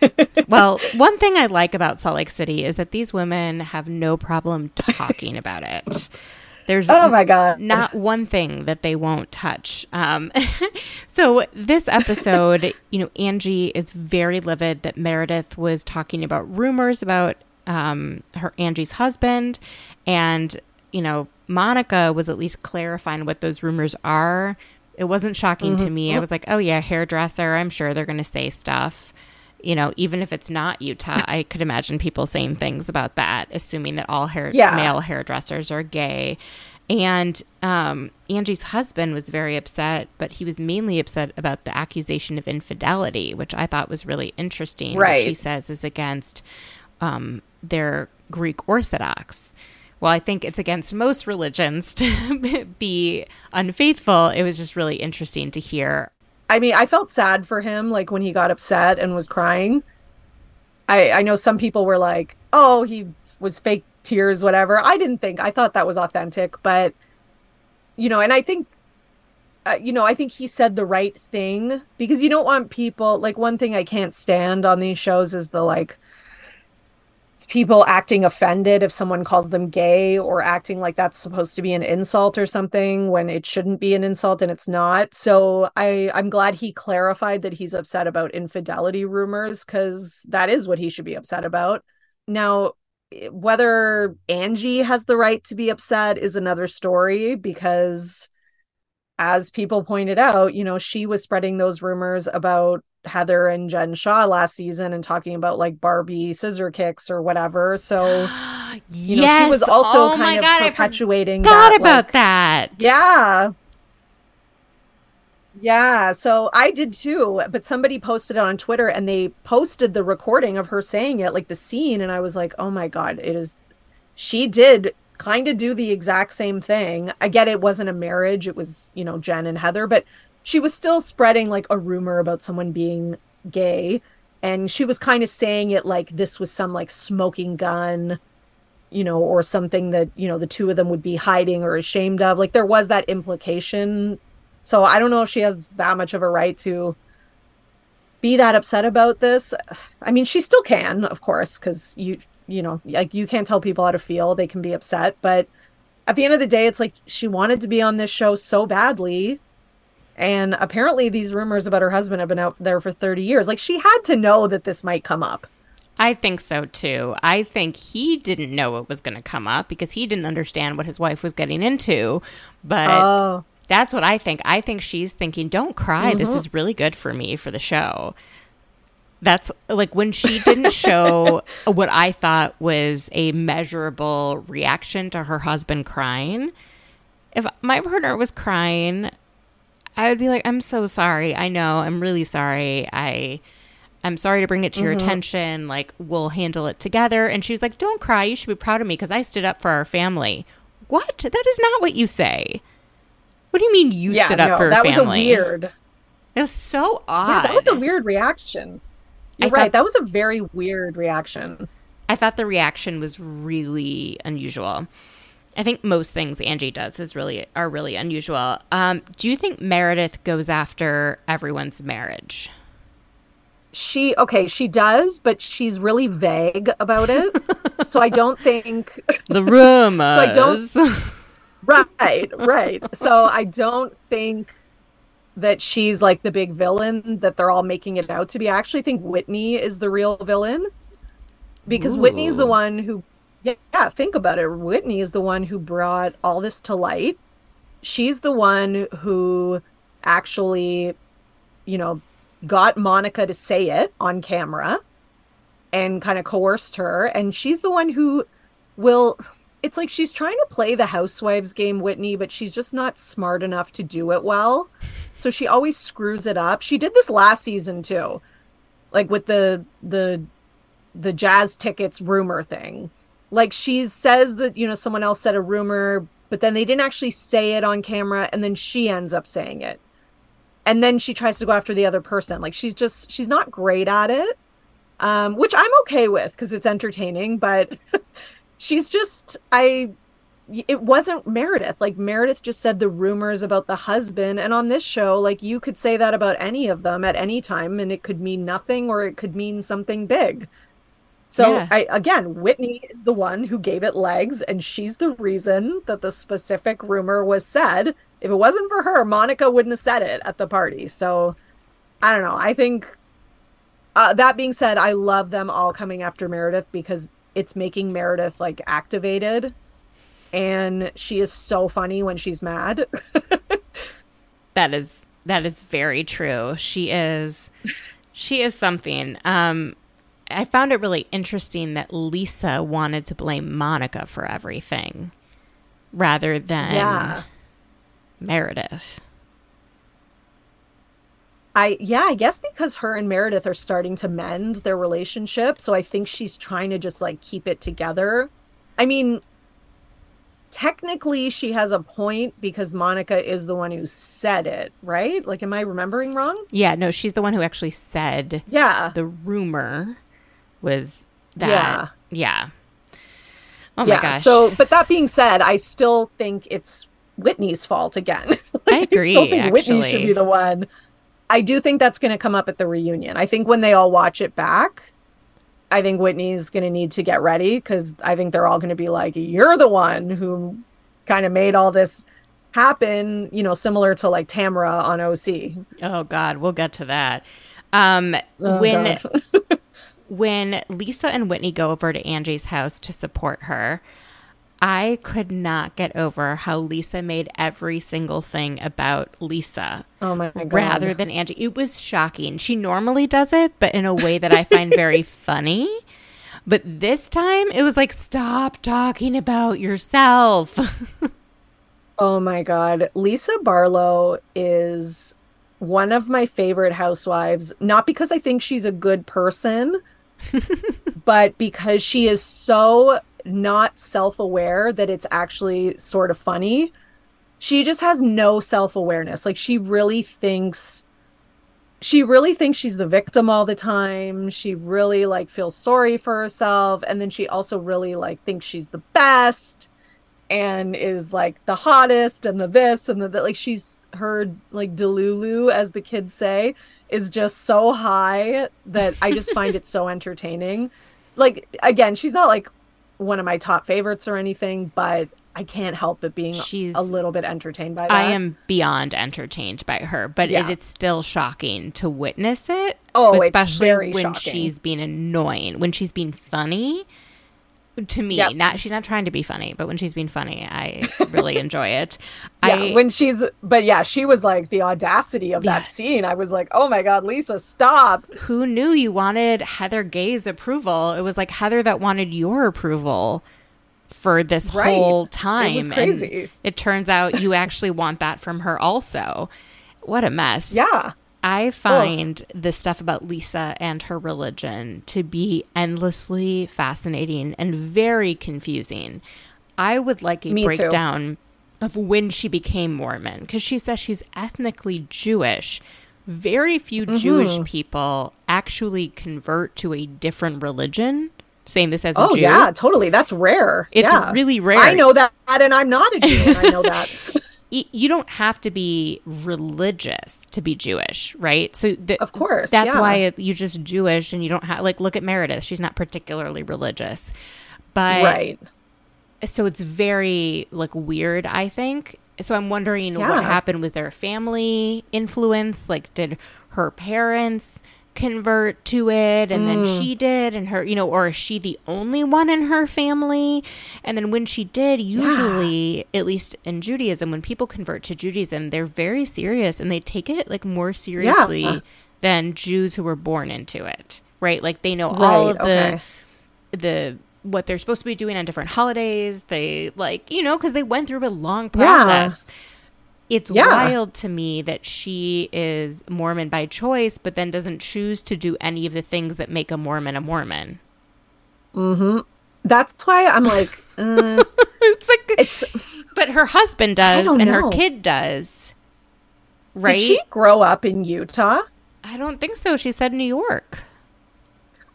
well, one thing I like about Salt Lake City is that these women have no problem talking about it. There's Oh my god. not one thing that they won't touch. Um, so this episode, you know, Angie is very livid that Meredith was talking about rumors about um, her Angie's husband, and you know, Monica was at least clarifying what those rumors are. It wasn't shocking to me. I was like, oh yeah, hairdresser. I'm sure they're going to say stuff. You know, even if it's not Utah, I could imagine people saying things about that, assuming that all hair Yeah. male hairdressers are gay. And um, Angie's husband was very upset, but he was mainly upset about the accusation of infidelity, which I thought was really interesting. Which he says is against um, their Greek Orthodox. Well, I think it's against most religions to be unfaithful. It was just really interesting to hear. I mean, I felt sad for him, like when he got upset and was crying. I I know some people were like, "Oh, he was fake tears, whatever." I didn't think. I thought that was authentic, but you know, and I think, uh, you know, I think he said the right thing because you don't want people like one thing I can't stand on these shows is the like people acting offended if someone calls them gay or acting like that's supposed to be an insult or something when it shouldn't be an insult and it's not. So I I'm glad he clarified that he's upset about infidelity rumors cuz that is what he should be upset about. Now whether Angie has the right to be upset is another story because as people pointed out, you know, she was spreading those rumors about Heather and Jen Shah last season and talking about like Barbie scissor kicks or whatever. So you know, she was also oh kind of God, perpetuating that, about like- that. Yeah. Yeah, so I did too, but somebody posted it on Twitter and they posted the recording of her saying it, like the scene, and I was like, "Oh my god, it is she did kind of do the exact same thing. I get it wasn't a marriage, it was, you know, Jen and Heather, but she was still spreading like a rumor about someone being gay and she was kind of saying it like this was some like smoking gun you know, or something that, you know, the two of them would be hiding or ashamed of. Like there was that implication. So I don't know if she has that much of a right to be that upset about this. I mean, she still can, of course, because you, you know, like you can't tell people how to feel. They can be upset. But at the end of the day, it's like she wanted to be on this show so badly. And apparently, these rumors about her husband have been out there for 30 years. Like, she had to know that this might come up. I think so too. I think he didn't know it was going to come up because he didn't understand what his wife was getting into. But Oh, that's what I think. I think she's thinking, don't cry. This Mm-hmm. is really good for me for the show. That's like when she didn't show what I thought was a measurable reaction to her husband crying. If my partner was crying, I would be like, I'm so sorry. I know. I'm really sorry. I. I'm sorry to bring it to your mm-hmm. attention. Like, we'll handle it together. And she was like, Don't cry. You should be proud of me because I stood up for our family. What? That is not what you say. What do you mean you yeah, stood up no, for that was a weird. It was so odd. Yeah, that was a weird reaction. You're I right. thought- That was a very weird reaction. I thought the reaction was really unusual. I think most things Angie does is really are really unusual. Um, do you think Meredith goes after everyone's marriage? She okay, she does, but she's really vague about it. so I don't think The rumors. I don't- right, right. So I don't think that she's like the big villain that they're all making it out to be. I actually think Whitney is the real villain because Whitney's the one who yeah, think about it. Whitney is the one who brought all this to light. She's the one who actually, you know, got Monica to say it on camera and kind of coerced her. And she's the one who will. It's like she's trying to play the housewives game, Whitney, but she's just not smart enough to do it well. So she always screws it up. She did this last season too, like with the the the jazz tickets rumor thing. Like she says that you know someone else said a rumor, but then they didn't actually say it on camera, and then she ends up saying it. And then she tries to go after the other person. Like she's just she's not great at it um which i'm okay with because it's entertaining but she's just i it wasn't meredith. Like meredith just said the rumors about the husband and on this show like you could say that about any of them at any time and it could mean nothing or it could mean something big so Yeah. I again, Whitney is the one who gave it legs, and she's the reason that the specific rumor was said. If it wasn't for her, Monica wouldn't have said it at the party. So I don't know. I think uh, that being said, I love them all coming after Meredith because it's making Meredith like activated, and she is so funny when she's mad. That is that is very true. She is she is something. Um I found it really interesting that Lisa wanted to blame Monica for everything rather than yeah. Meredith. I yeah, I guess because her and Meredith are starting to mend their relationship, so I think she's trying to just like keep it together. I mean, technically she has a point because Monica is the one who said it, right? Like am I remembering wrong? Yeah, no, she's the one who actually said Yeah. the rumor was that Yeah. yeah. Oh my yeah. gosh. So, but that being said, I still think it's Whitney's fault again. Like, I agree, still think Whitney should be the one. I do think that's going to come up at the reunion. I think when they all watch it back, I think Whitney's going to need to get ready because I think they're all going to be like, "You're the one who kind of made all this happen." You know, similar to like Tamara on OC. Oh God, we'll get to that. Um, Oh, when. when Lisa and Whitney go over to Angie's house to support her, I could not get over how Lisa made every single thing about Lisa. Oh my god. Rather than Angie. It was shocking. She normally does it, but in a way that I find very funny. But this time it was like, stop talking about yourself. oh my God. Lisa Barlow is one of my favorite housewives, not because I think she's a good person, but because she is so not self aware that it's actually sort of funny. She just has no self awareness. Like, she really thinks she really thinks she's the victim all the time. She really like feels sorry for herself and then she also really like thinks she's the best and is like the hottest and the this and the that like she's her like delulu as the kids say is just so high that I just find it so entertaining. Like again, she's not like one of my top favorites or anything, but I can't help but being She's, a little bit entertained by that. I am beyond entertained by her, but yeah. it, it's still shocking to witness it. Oh, especially when shocking. she's being annoying, when she's being funny. To me, yep. not she's not trying to be funny, but when she's being funny, I really enjoy it. yeah, I, when she's, but yeah, she was like the audacity of yeah. that scene. I was like, oh my god, Lisa, stop! Who knew you wanted Heather Gay's approval? It was like Heather that wanted your approval for this right. whole time. It was crazy. And it turns out you actually want that from her also. What a mess. Yeah. I find Ugh. the stuff about Lisa and her religion to be endlessly fascinating and very confusing. I would like a Me breakdown too. of when she became Mormon because she says she's ethnically Jewish. Very few mm-hmm. Jewish people actually convert to a different religion saying this as a oh, Jew. yeah, totally. That's rare. It's yeah. really rare. I know that, and I'm not a Jew, I know that. you don't have to be religious to be Jewish, right? So th- of course, that's yeah. why you're just Jewish, and you don't have like look at Meredith; she's not particularly religious, but right. So it's very like weird, I think. So I'm wondering yeah. what happened. Was there a family influence? Like, did her parents? Convert to it and mm. then she did and her you know or is she the only one in her family and then when she did usually yeah. at least in Judaism when people convert to Judaism they're very serious and they take it like more seriously yeah. than Jews who were born into it right like they know right, all of the okay. the what they're supposed to be doing on different holidays they like you know because they went through a long process yeah it's yeah. wild to me that she is Mormon by choice, but then doesn't choose to do any of the things that make a Mormon a Mormon. Mm-hmm. That's why I'm like, uh, it's like it's. But her husband does, and know. her kid does. Right? Did she grow up in Utah? I don't think so. She said New York.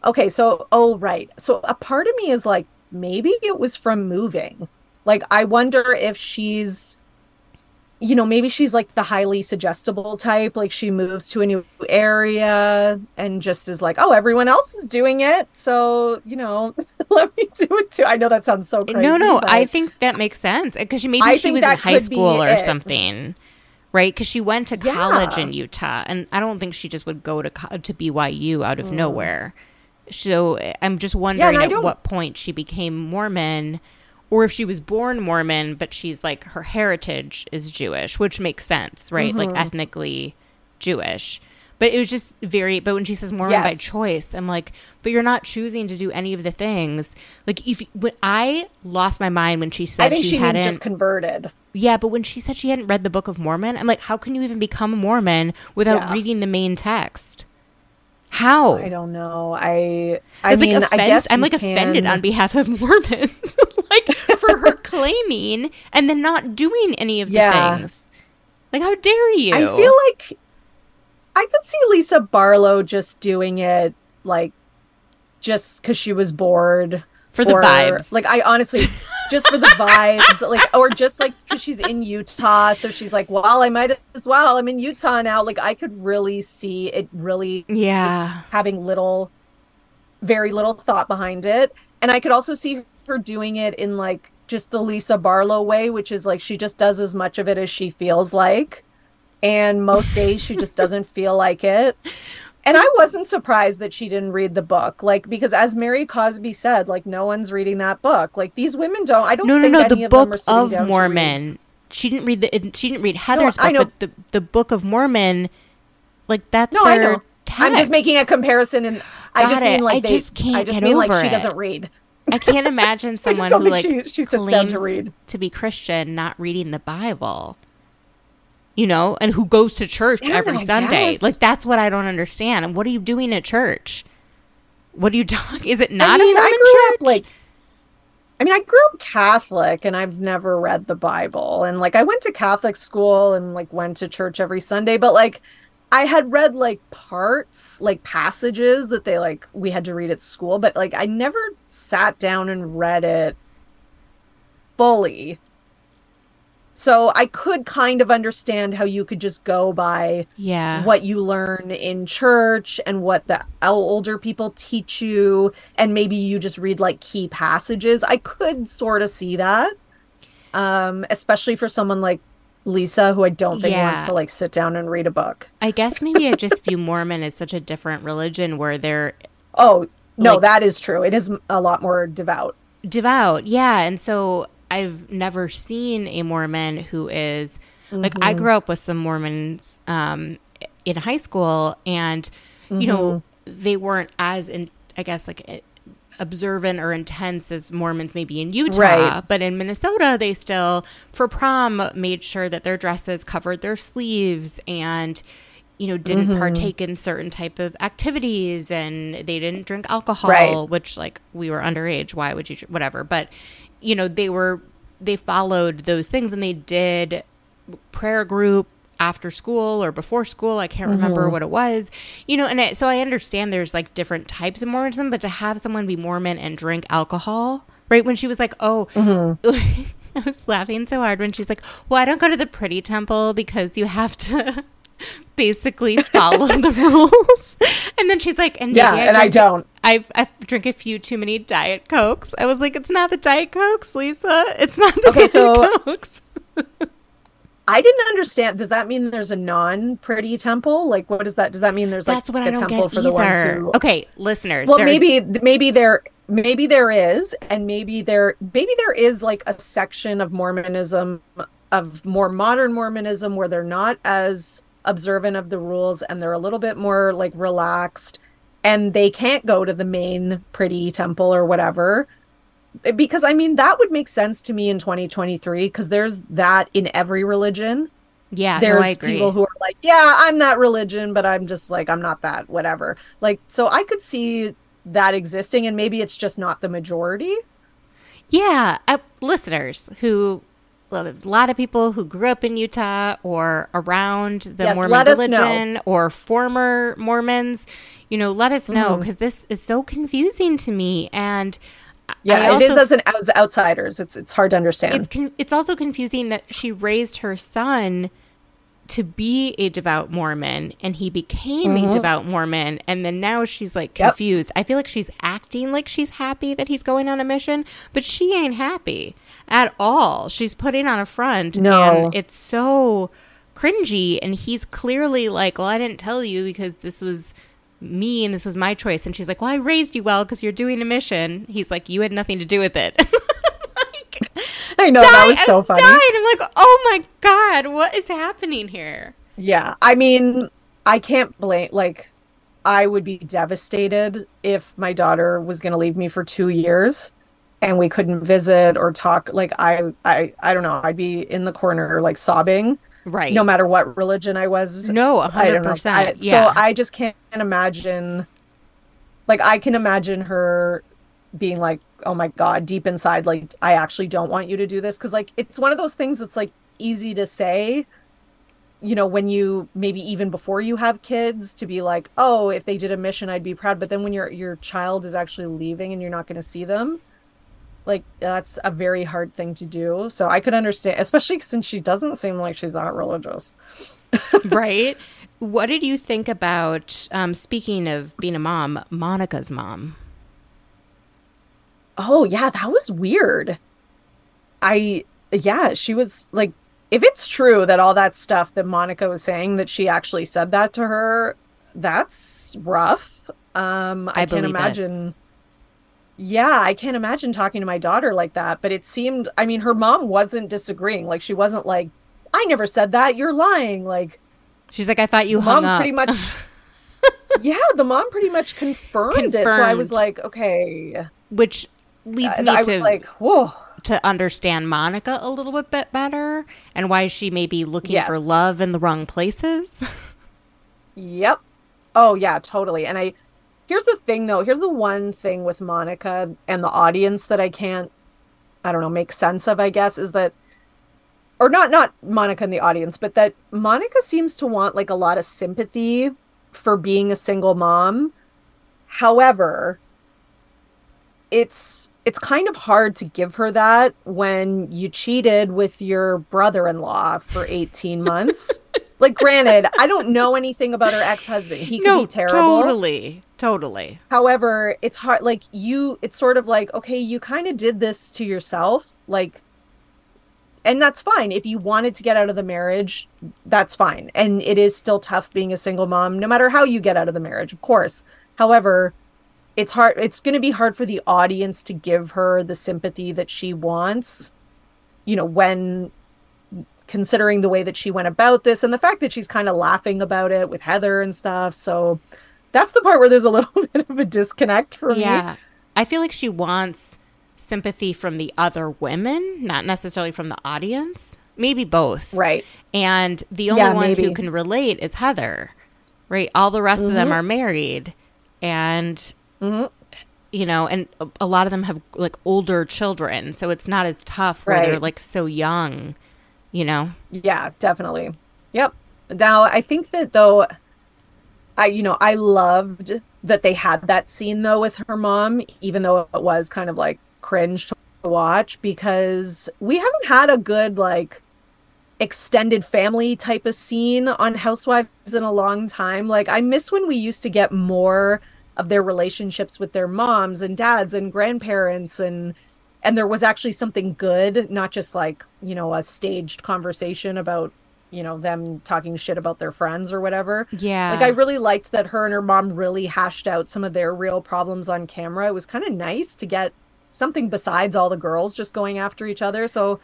Okay, so oh right. So a part of me is like, maybe it was from moving. Like I wonder if she's you know, maybe she's like the highly suggestible type. Like she moves to a new area and just is like, oh, everyone else is doing it. So, you know, let me do it too. I know that sounds so crazy. No, no, I think that makes sense. Because maybe I she was in high school or it. something. Right, because she went to college yeah. in Utah, and I don't think she just would go to to BYU out of mm. nowhere. So I'm just wondering yeah, at what point she became Mormon or if she was born Mormon, but she's like her heritage is Jewish, which makes sense, right? Mm-hmm. Like ethnically Jewish. But it was just very. But when she says Mormon yes. by choice, I'm like, but you're not choosing to do any of the things. Like if when I lost my mind when she said I think she, she hadn't just converted. Yeah, but when she said she hadn't read the Book of Mormon, I'm like, how can you even become a Mormon without yeah. reading the main text? How? I don't know. I I it's mean, like offense, I guess I'm like can... offended on behalf of Mormons, like for her claiming and then not doing any of the yeah. things. Like, how dare you? I feel like I could see Lisa Barlow just doing it, like just because she was bored for the or, vibes. Like I honestly, just for the vibes, like or just like because she's in Utah, so she's like, well, I might as well. I'm in Utah now. Like I could really see it really, yeah, having little, very little thought behind it, and I could also see her doing it in like just the Lisa Barlow way, which is like she just does as much of it as she feels like, and most days she just doesn't feel like it. and I wasn't surprised that she didn't read the book, like because as Mary Cosby said, like no one's reading that book. Like these women don't. I don't. No, no, think no. any The of Book them are sitting of to. Mormon. She didn't read the. She didn't read Heather's I book, but the the Book of Mormon, like that's No, I know. I'm just making a comparison, and I Got just it. mean like I they. just can't I just get mean like she it. doesn't read. I can't imagine someone who like she- she claims to read. to be Christian not reading the Bible. You know, and who goes to church Yeah, every Sunday. Like that's what I don't understand. And what are you doing at church? What are you talking? Is it not I mean, a I Mormon grew church? up like. I mean, I grew up Catholic and I've never read the Bible. And like, I went to Catholic school and like went to church every Sunday, but like, I had read like parts, like passages that they like, we had to read at school, but like, I never sat down and read it fully. So I could kind of understand how you could just go by yeah. what you learn in church and what the older people teach you and maybe you just read like key passages i could sort of see that um especially for someone like lisa who i don't think Yeah. wants to like sit down and read a book I guess maybe I just view Mormon as such a different religion where they're oh no Like- that is true It is a lot more devout devout. Yeah. And so I've never seen a Mormon who is like, Mm-hmm. I grew up with some Mormons um, in high school, and, you know, Mm-hmm. they weren't as, in, I guess, like, observant or intense as Mormons may be in Utah, Right. but in Minnesota they still for prom made sure that their dresses covered their sleeves and you know didn't Mm-hmm. partake in certain type of activities and they didn't drink alcohol Right. which like we were underage why would you whatever but you know they were they followed those things and they did prayer group after school or before school i can't remember Mm-hmm. what it was you know and it, so i understand there's like different types of mormonism but to have someone be mormon and drink alcohol right when she was like oh Mm-hmm. i was laughing so hard when she's like well i don't go to the pretty temple because you have to basically follow the rules and then she's like and yeah maybe and i don't I've I drink a few too many diet cokes. I was like, it's not the diet cokes, Lisa. It's not the Okay, diet so- cokes. I didn't understand does that mean there's a non-pretty temple like what is that does that mean there's like That's what a I temple get for the ones who Okay, listeners. well there- maybe maybe there maybe there is and maybe there maybe there is like a section of mormonism of more modern mormonism where they're not as observant of the rules and they're a little bit more like relaxed and they can't go to the main pretty temple or whatever because i mean that would make sense to me in 2023 because there's that in every religion yeah, no, there's I agree. people who are like, yeah, I'm that religion, but I'm just like, I'm not that, whatever. Like, so I could see that existing, and maybe it's just not the majority. yeah, uh, listeners who. Well, a lot of people who grew up in Utah or around the Yes, Mormon religion or former Mormons, you know, let us know Mm-hmm. because this is so confusing to me. And Yeah, it is also as an as outsiders. It's it's hard to understand. it's con- it's also confusing that she raised her son to be a devout Mormon and he became a devout Mormon and then now she's like Mm-hmm. Yep. confused. I feel like she's acting like she's happy that he's going on a mission, but she ain't happy at all. She's putting on a front No. and it's so cringy and he's clearly like, "Well, I didn't tell you because this was me and this was my choice." And she's like, "Well, I raised you well because you're doing a mission." He's like, "You had nothing to do with it." like, I know that was so funny. Died. I'm like, oh my god, what is happening here? Yeah, I mean, I can't blame. Like, I would be devastated if my daughter was going to leave me for two years, and we couldn't visit or talk. Like, I, I, I don't know. I'd be in the corner, like sobbing. Right. no matter what religion I was. No, a I hundred don't know. I- percent. Yeah. So I just can't imagine. Like I can imagine her being like, "Oh my god," deep inside, like I actually don't want you to do this because like it's one of those things that's like easy to say. You know, when you maybe even before you have kids, to be like, "Oh, if they did a mission, I'd be proud." But then when your your child is actually leaving and you're not going to see them, like that's a very hard thing to do. So I could understand, especially since she doesn't seem like she's that religious. right. What did you think about um, speaking of being a mom, Monica's mom? Oh, yeah, that was weird. I, yeah, she was like, if it's true that all that stuff that Monica was saying, that she actually said that to her, that's rough. Um, I, I can't believe it. Yeah, I can't imagine talking to my daughter like that. But it seemed, I mean, her mom wasn't disagreeing. Like she wasn't like, "I never said that. You're lying." Like She's like, I thought you hung mom up. pretty much. yeah, the mom pretty much confirmed, it. So I was like, okay. which leads me I to was like, whoa. to understand Monica a little bit bit better and why she may be looking for love in the wrong places. Yep. Oh yeah, totally. And I here's the thing though. Here's the one thing with Monica and the audience that I can't I don't know, make sense of, I guess, is that or not not Monica and the audience, but that Monica seems to want like a lot of sympathy for being a single mom. However, it's it's kind of hard to give her that when you cheated with your brother-in-law for 18 months. like granted, I don't know anything about her ex-husband. He could no, be terrible. totally, totally. However, it's hard like you it's sort of like okay, you kind of did this to yourself, like and that's fine. If you wanted to get out of the marriage, that's fine. And it is still tough being a single mom no matter how you get out of the marriage, of course. However, it's hard it's going to be hard for the audience to give her the sympathy that she wants, you know, when considering the way that she went about this and the fact that she's kind of laughing about it with Heather and stuff. So that's the part where there's a little bit of a disconnect for me. Yeah. I feel like she wants sympathy from the other women, not necessarily from the audience. Maybe both. Right. And the only Yeah, one who can relate is Heather. Right? All the rest of them Mhm. are married. And Mhm. you know, and a- lot of them have like older children, so it's not as tough where they're Right. like so young, you know. Yeah, definitely. Yep. Now, I think that though, I, you know, I loved that they had that scene though with her mom, even though it was kind of like cringe to watch because we haven't had a good, like, extended family type of scene on Housewives in a long time. Like, I miss when we used to get more of their relationships with their moms and dads and grandparents and and there was actually something good not just like you know a staged conversation about you know them talking shit about their friends or whatever. Yeah. like i really liked that her and her mom really hashed out some of their real problems on camera. It was kind of nice to get something besides all the girls just going after each other. So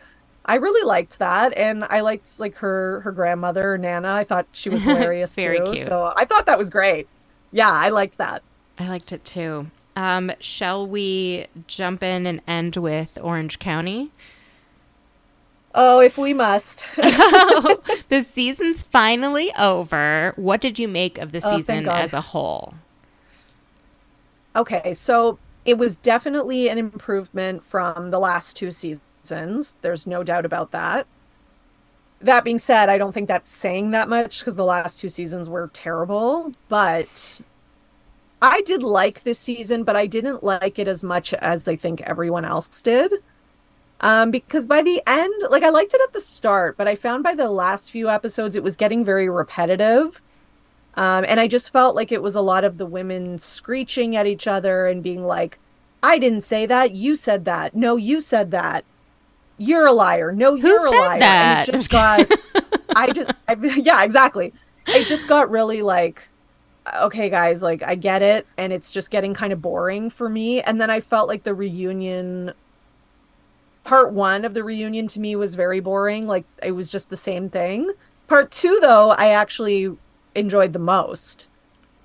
i really liked that and i liked like her her grandmother nana. I thought she was hilarious Very too. cute. so i thought that was great. Yeah i liked that I liked it too. Um, shall we jump in and end with Orange County? oh if we must the season's finally over. What did you make of the Oh, season as a whole? Okay, so it was definitely an improvement from the last two seasons. There's no doubt about that. That being said, I don't think that's saying that much because the last two seasons were terrible, but I did like this season, but I didn't like it as much as I think everyone else did. Um, because by the end, like I liked it at the start, but I found by the last few episodes it was getting very repetitive. Um, and I just felt like it was a lot of the women screeching at each other and being like, I didn't say that. You said that. No, you said that. You're a liar. No, you're a liar. that? And it just got, I just, I, yeah, exactly. It just got really like, okay, guys, like I get it. And it's just getting kind of boring for me. And then I felt like the reunion, part one of the reunion to me was very boring. Like it was just the same thing. Part two, though, I actually enjoyed the most.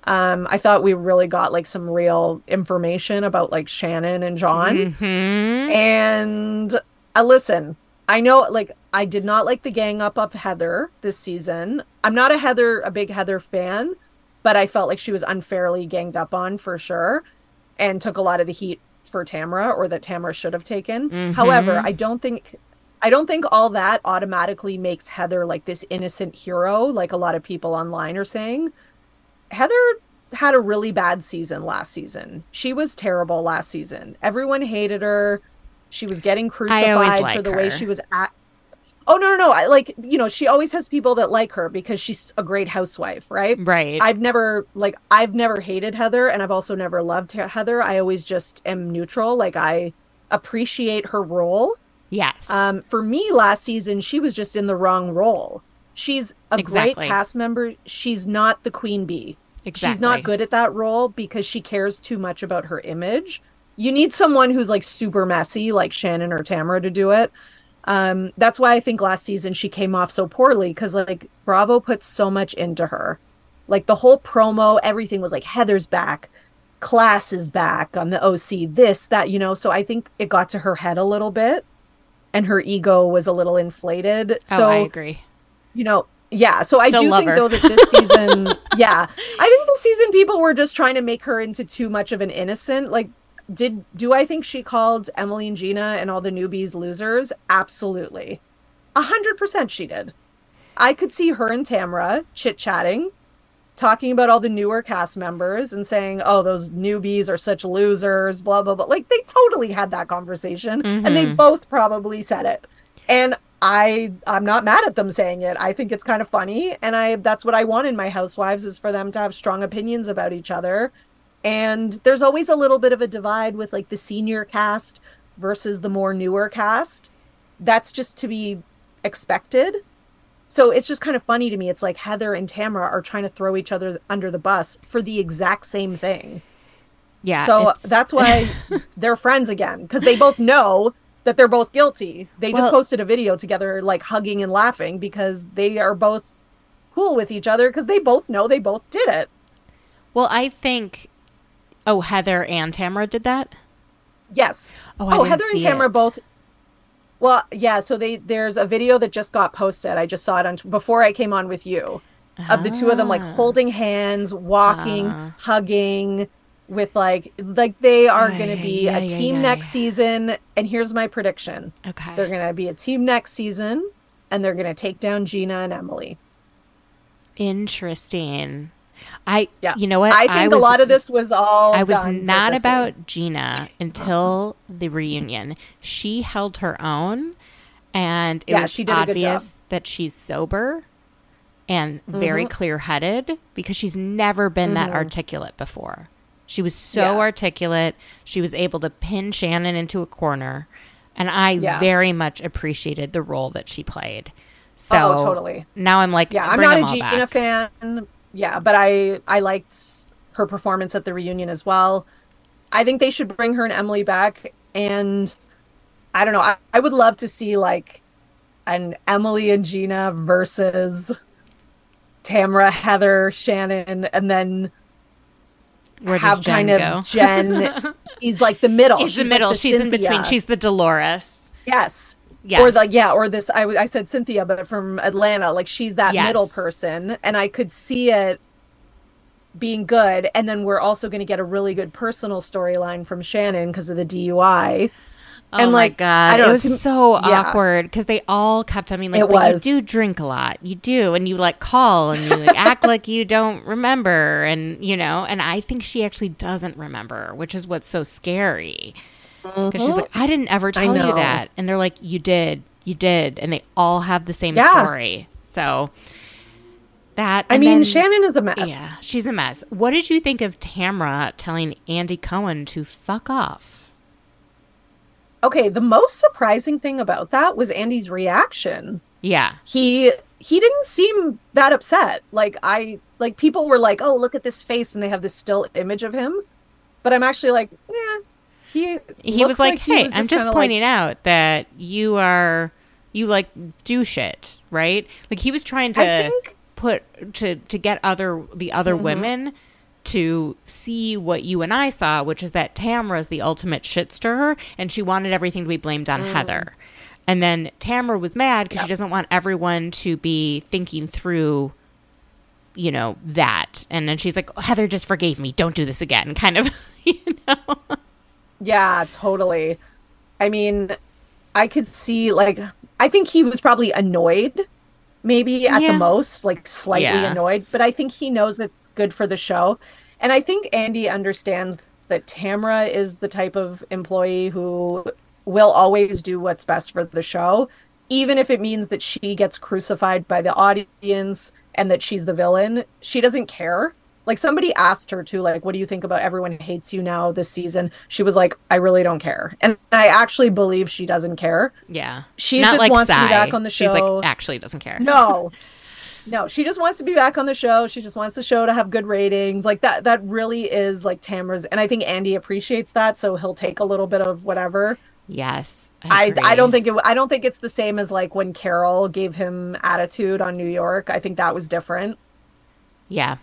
Um, I thought we really got like some real information about like Shannon and John. hmm And uh, listen, I know like I did not like the gang up of Heather this season. I'm not a Heather, a big Heather fan, but I felt like she was unfairly ganged up on for sure and took a lot of the heat for Tamra or that Tamra should have taken. Mhm. However, I don't think I don't think all that automatically makes Heather like this innocent hero like a lot of people online are saying. Heather had a really bad season last season. She was terrible last season. Everyone hated her. She was getting crucified for the way she was at. Oh no, no, no! I like you know she always has people that like her because she's a great housewife, right? Right. I've never like I've never hated Heather, and I've also never loved Heather. I always just am neutral. Like I appreciate her role. yes. Um, for me, last season she was just in the wrong role. She's a Exactly. great cast member. She's not the queen bee. Exactly. She's not good at that role because she cares too much about her image. You need someone who's like super messy, like Shannon or Tamra, to do it. Um, that's why I think last season she came off so poorly because like Bravo put so much into her. Like the whole promo, everything was like Heather's back, class is back on the OC, this, that, you know. So I think it got to her head a little bit and her ego was a little inflated. Oh, so I agree. you know, yeah. So Still I do think her. though that this season, yeah, I think this season people were just trying to make her into too much of an innocent. Like, did do I think she called Emily and Gina and all the newbies losers? Absolutely, a hundred percent she did. I could see her and Tamra chit chatting, talking about all the newer cast members and saying, "Oh, those newbies are such losers," blah blah blah. Like they totally had that conversation, and they Mhm. both probably said it. And I I'm not mad at them saying it. I think it's kind of funny, and I that's what I want in my housewives is for them to have strong opinions about each other. And there's always a little bit of a divide with like the senior cast versus the more newer cast. That's just to be expected. So it's just kind of funny to me. It's like Heather and Tamra are trying to throw each other under the bus for the exact same thing. Yeah. so it's- that's why they're friends again because they both know that they're both guilty. They just posted a video together, like hugging and laughing because they are both cool with each other because they both know they both did it. Well, I think. Oh, Heather and Tamra did that. Yes. Oh, I oh, Heather and Tamra it. both. Well, yeah. So they there's a video that just got posted. I just saw it on before I came on with you, of the two of them like Ah. holding hands, walking, Ah. hugging, with like like they are going to be ay, a team ay. next season. And here's my prediction: Okay. they're going to be a team next season, and they're going to take down Gina and Emily. Interesting. I. Yeah. You know what? I think a was- lot of this was all. I was not about Gina until the reunion. She held her own, and it Yeah, was she did a good job. obvious that she's sober and very Mhm. clear-headed because she's never been that Mhm. articulate before. She was so Yeah. articulate. She was able to pin Shannon into a corner, and I Yeah. very much appreciated the role that she played. So Oh, totally. now I'm like, Yeah, I'm not a Gina back. fan. Yeah, but I I liked her performance at the reunion as well. I think they should bring her and Emily back, and I don't know. I, I would love to see like an Emily and Gina versus Tamra, Heather, Shannon, and then Where does have Jen kind of go? Jen. He's like the middle. She's the like middle. She's in between. She's the Dolores. yes. Yes. Or like yeah, or this I, w- I said Cynthia, but from Atlanta, like she's that Yes. middle person, and I could see it being good. And then we're also going to get a really good personal storyline from Shannon because of the DUI. Oh And, my like, god, it was to- so yeah. awkward because they all kept I mean, like, It was. you do drink a lot, you do," and you like call and you like act like you don't remember, and you know, and I think she actually doesn't remember, which is what's so scary because she's like, mm-hmm. "I didn't ever tell you that," and they're like, "You did, you did," and they all have the same Yeah. story, so that. I mean, then- Shannon is a mess. yeah, she's a mess. What did you think of Tamra telling Andy Cohen to fuck off? Okay, the most surprising thing about that was Andy's reaction. Yeah. He he didn't seem that upset. Like I like people were like, "Oh, look at this face," and they have this still image of him. But I'm actually like, yeah, he he was like, he "Hey, was I'm just kinda like- pointing out that you are you like do shit, right?" Like he was trying to think put to to get other the other Mm-hmm. women to see what you and I saw, which is that Tamra's the ultimate shit stirrer, and she wanted everything to be blamed on Mm. Heather. And then Tamra was mad because she doesn't want everyone to be thinking through, you know, that. And then she's like, Heather just forgave me. Don't do this again. Kind of, you know. Yeah, totally. I mean, I could see like I think he was probably annoyed, maybe at Yeah. the most, like slightly Yeah. annoyed, but I think he knows it's good for the show. And I think Andy understands that Tamra is the type of employee who will always do what's best for the show, even if it means that she gets crucified by the audience and that she's the villain. She doesn't care. Like somebody asked her to like, what do you think about everyone hates you now this season? She was like, I really don't care. And I actually believe she doesn't care. Yeah. She just like wants to be back on the show She's like, actually doesn't care. No. No, she just wants to be back on the show. She just wants the show to have good ratings. Like that that really is like Tamra's and I think Andy appreciates that, so he'll take a little bit of whatever. Yes. I, I, I don't think it I don't think it's the same as like when Carol gave him attitude on New York. I think that was different. Yeah.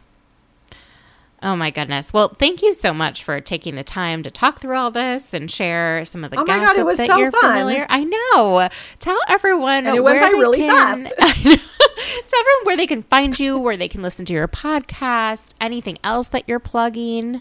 Oh my goodness. Well, thank you so much for taking the time to talk through all this and share some of the oh my God, it was that so you're fun. familiar. I know. Tell everyone and it went by really can, fast. Tell everyone where they can find you, where they can listen to your podcast, anything else that you're plugging.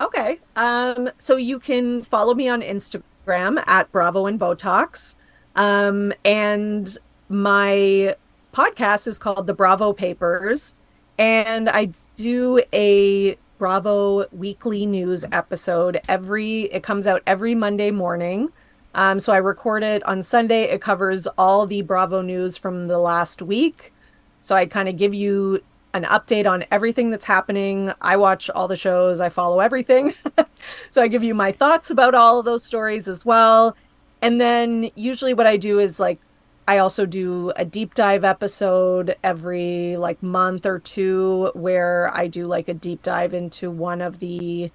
Okay. Um, so you can follow me on Instagram at Bravo and Botox. Um, and my podcast is called The Bravo Papers and I do a Bravo weekly news episode every it comes out every Monday morning. Um, so I record it on Sunday. It covers all the Bravo news from the last week. So I kind of give you an update on everything that's happening. I watch all the shows, I follow everything. so I give you my thoughts about all of those stories as well. And then usually what I do is like I also do a deep dive episode every like month or two where I do like a deep dive into one of the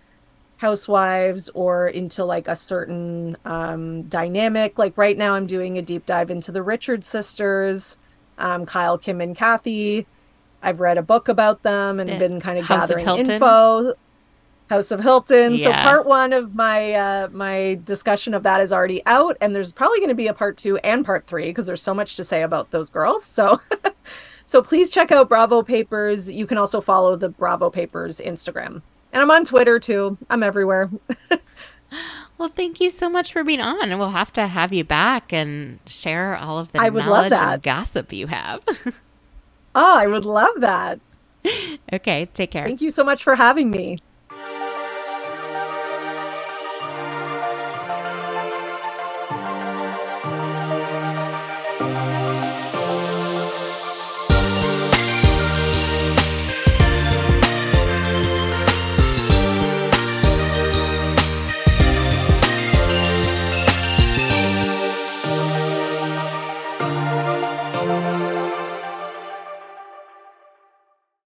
housewives or into like a certain um, dynamic. Like right now, I'm doing a deep dive into the Richard sisters, um, Kyle, Kim, and Kathy. I've read a book about them and been kind of House gathering of info. House of Hilton. Yeah. So part one of my uh, my discussion of that is already out, and there's probably going to be a part two and part three because there's so much to say about those girls. So, so please check out Bravo Papers. You can also follow the Bravo Papers Instagram, and I'm on Twitter too. I'm everywhere. well, thank you so much for being on, and we'll have to have you back and share all of the I would knowledge love that. and gossip you have. oh, I would love that. Okay, take care. Thank you so much for having me.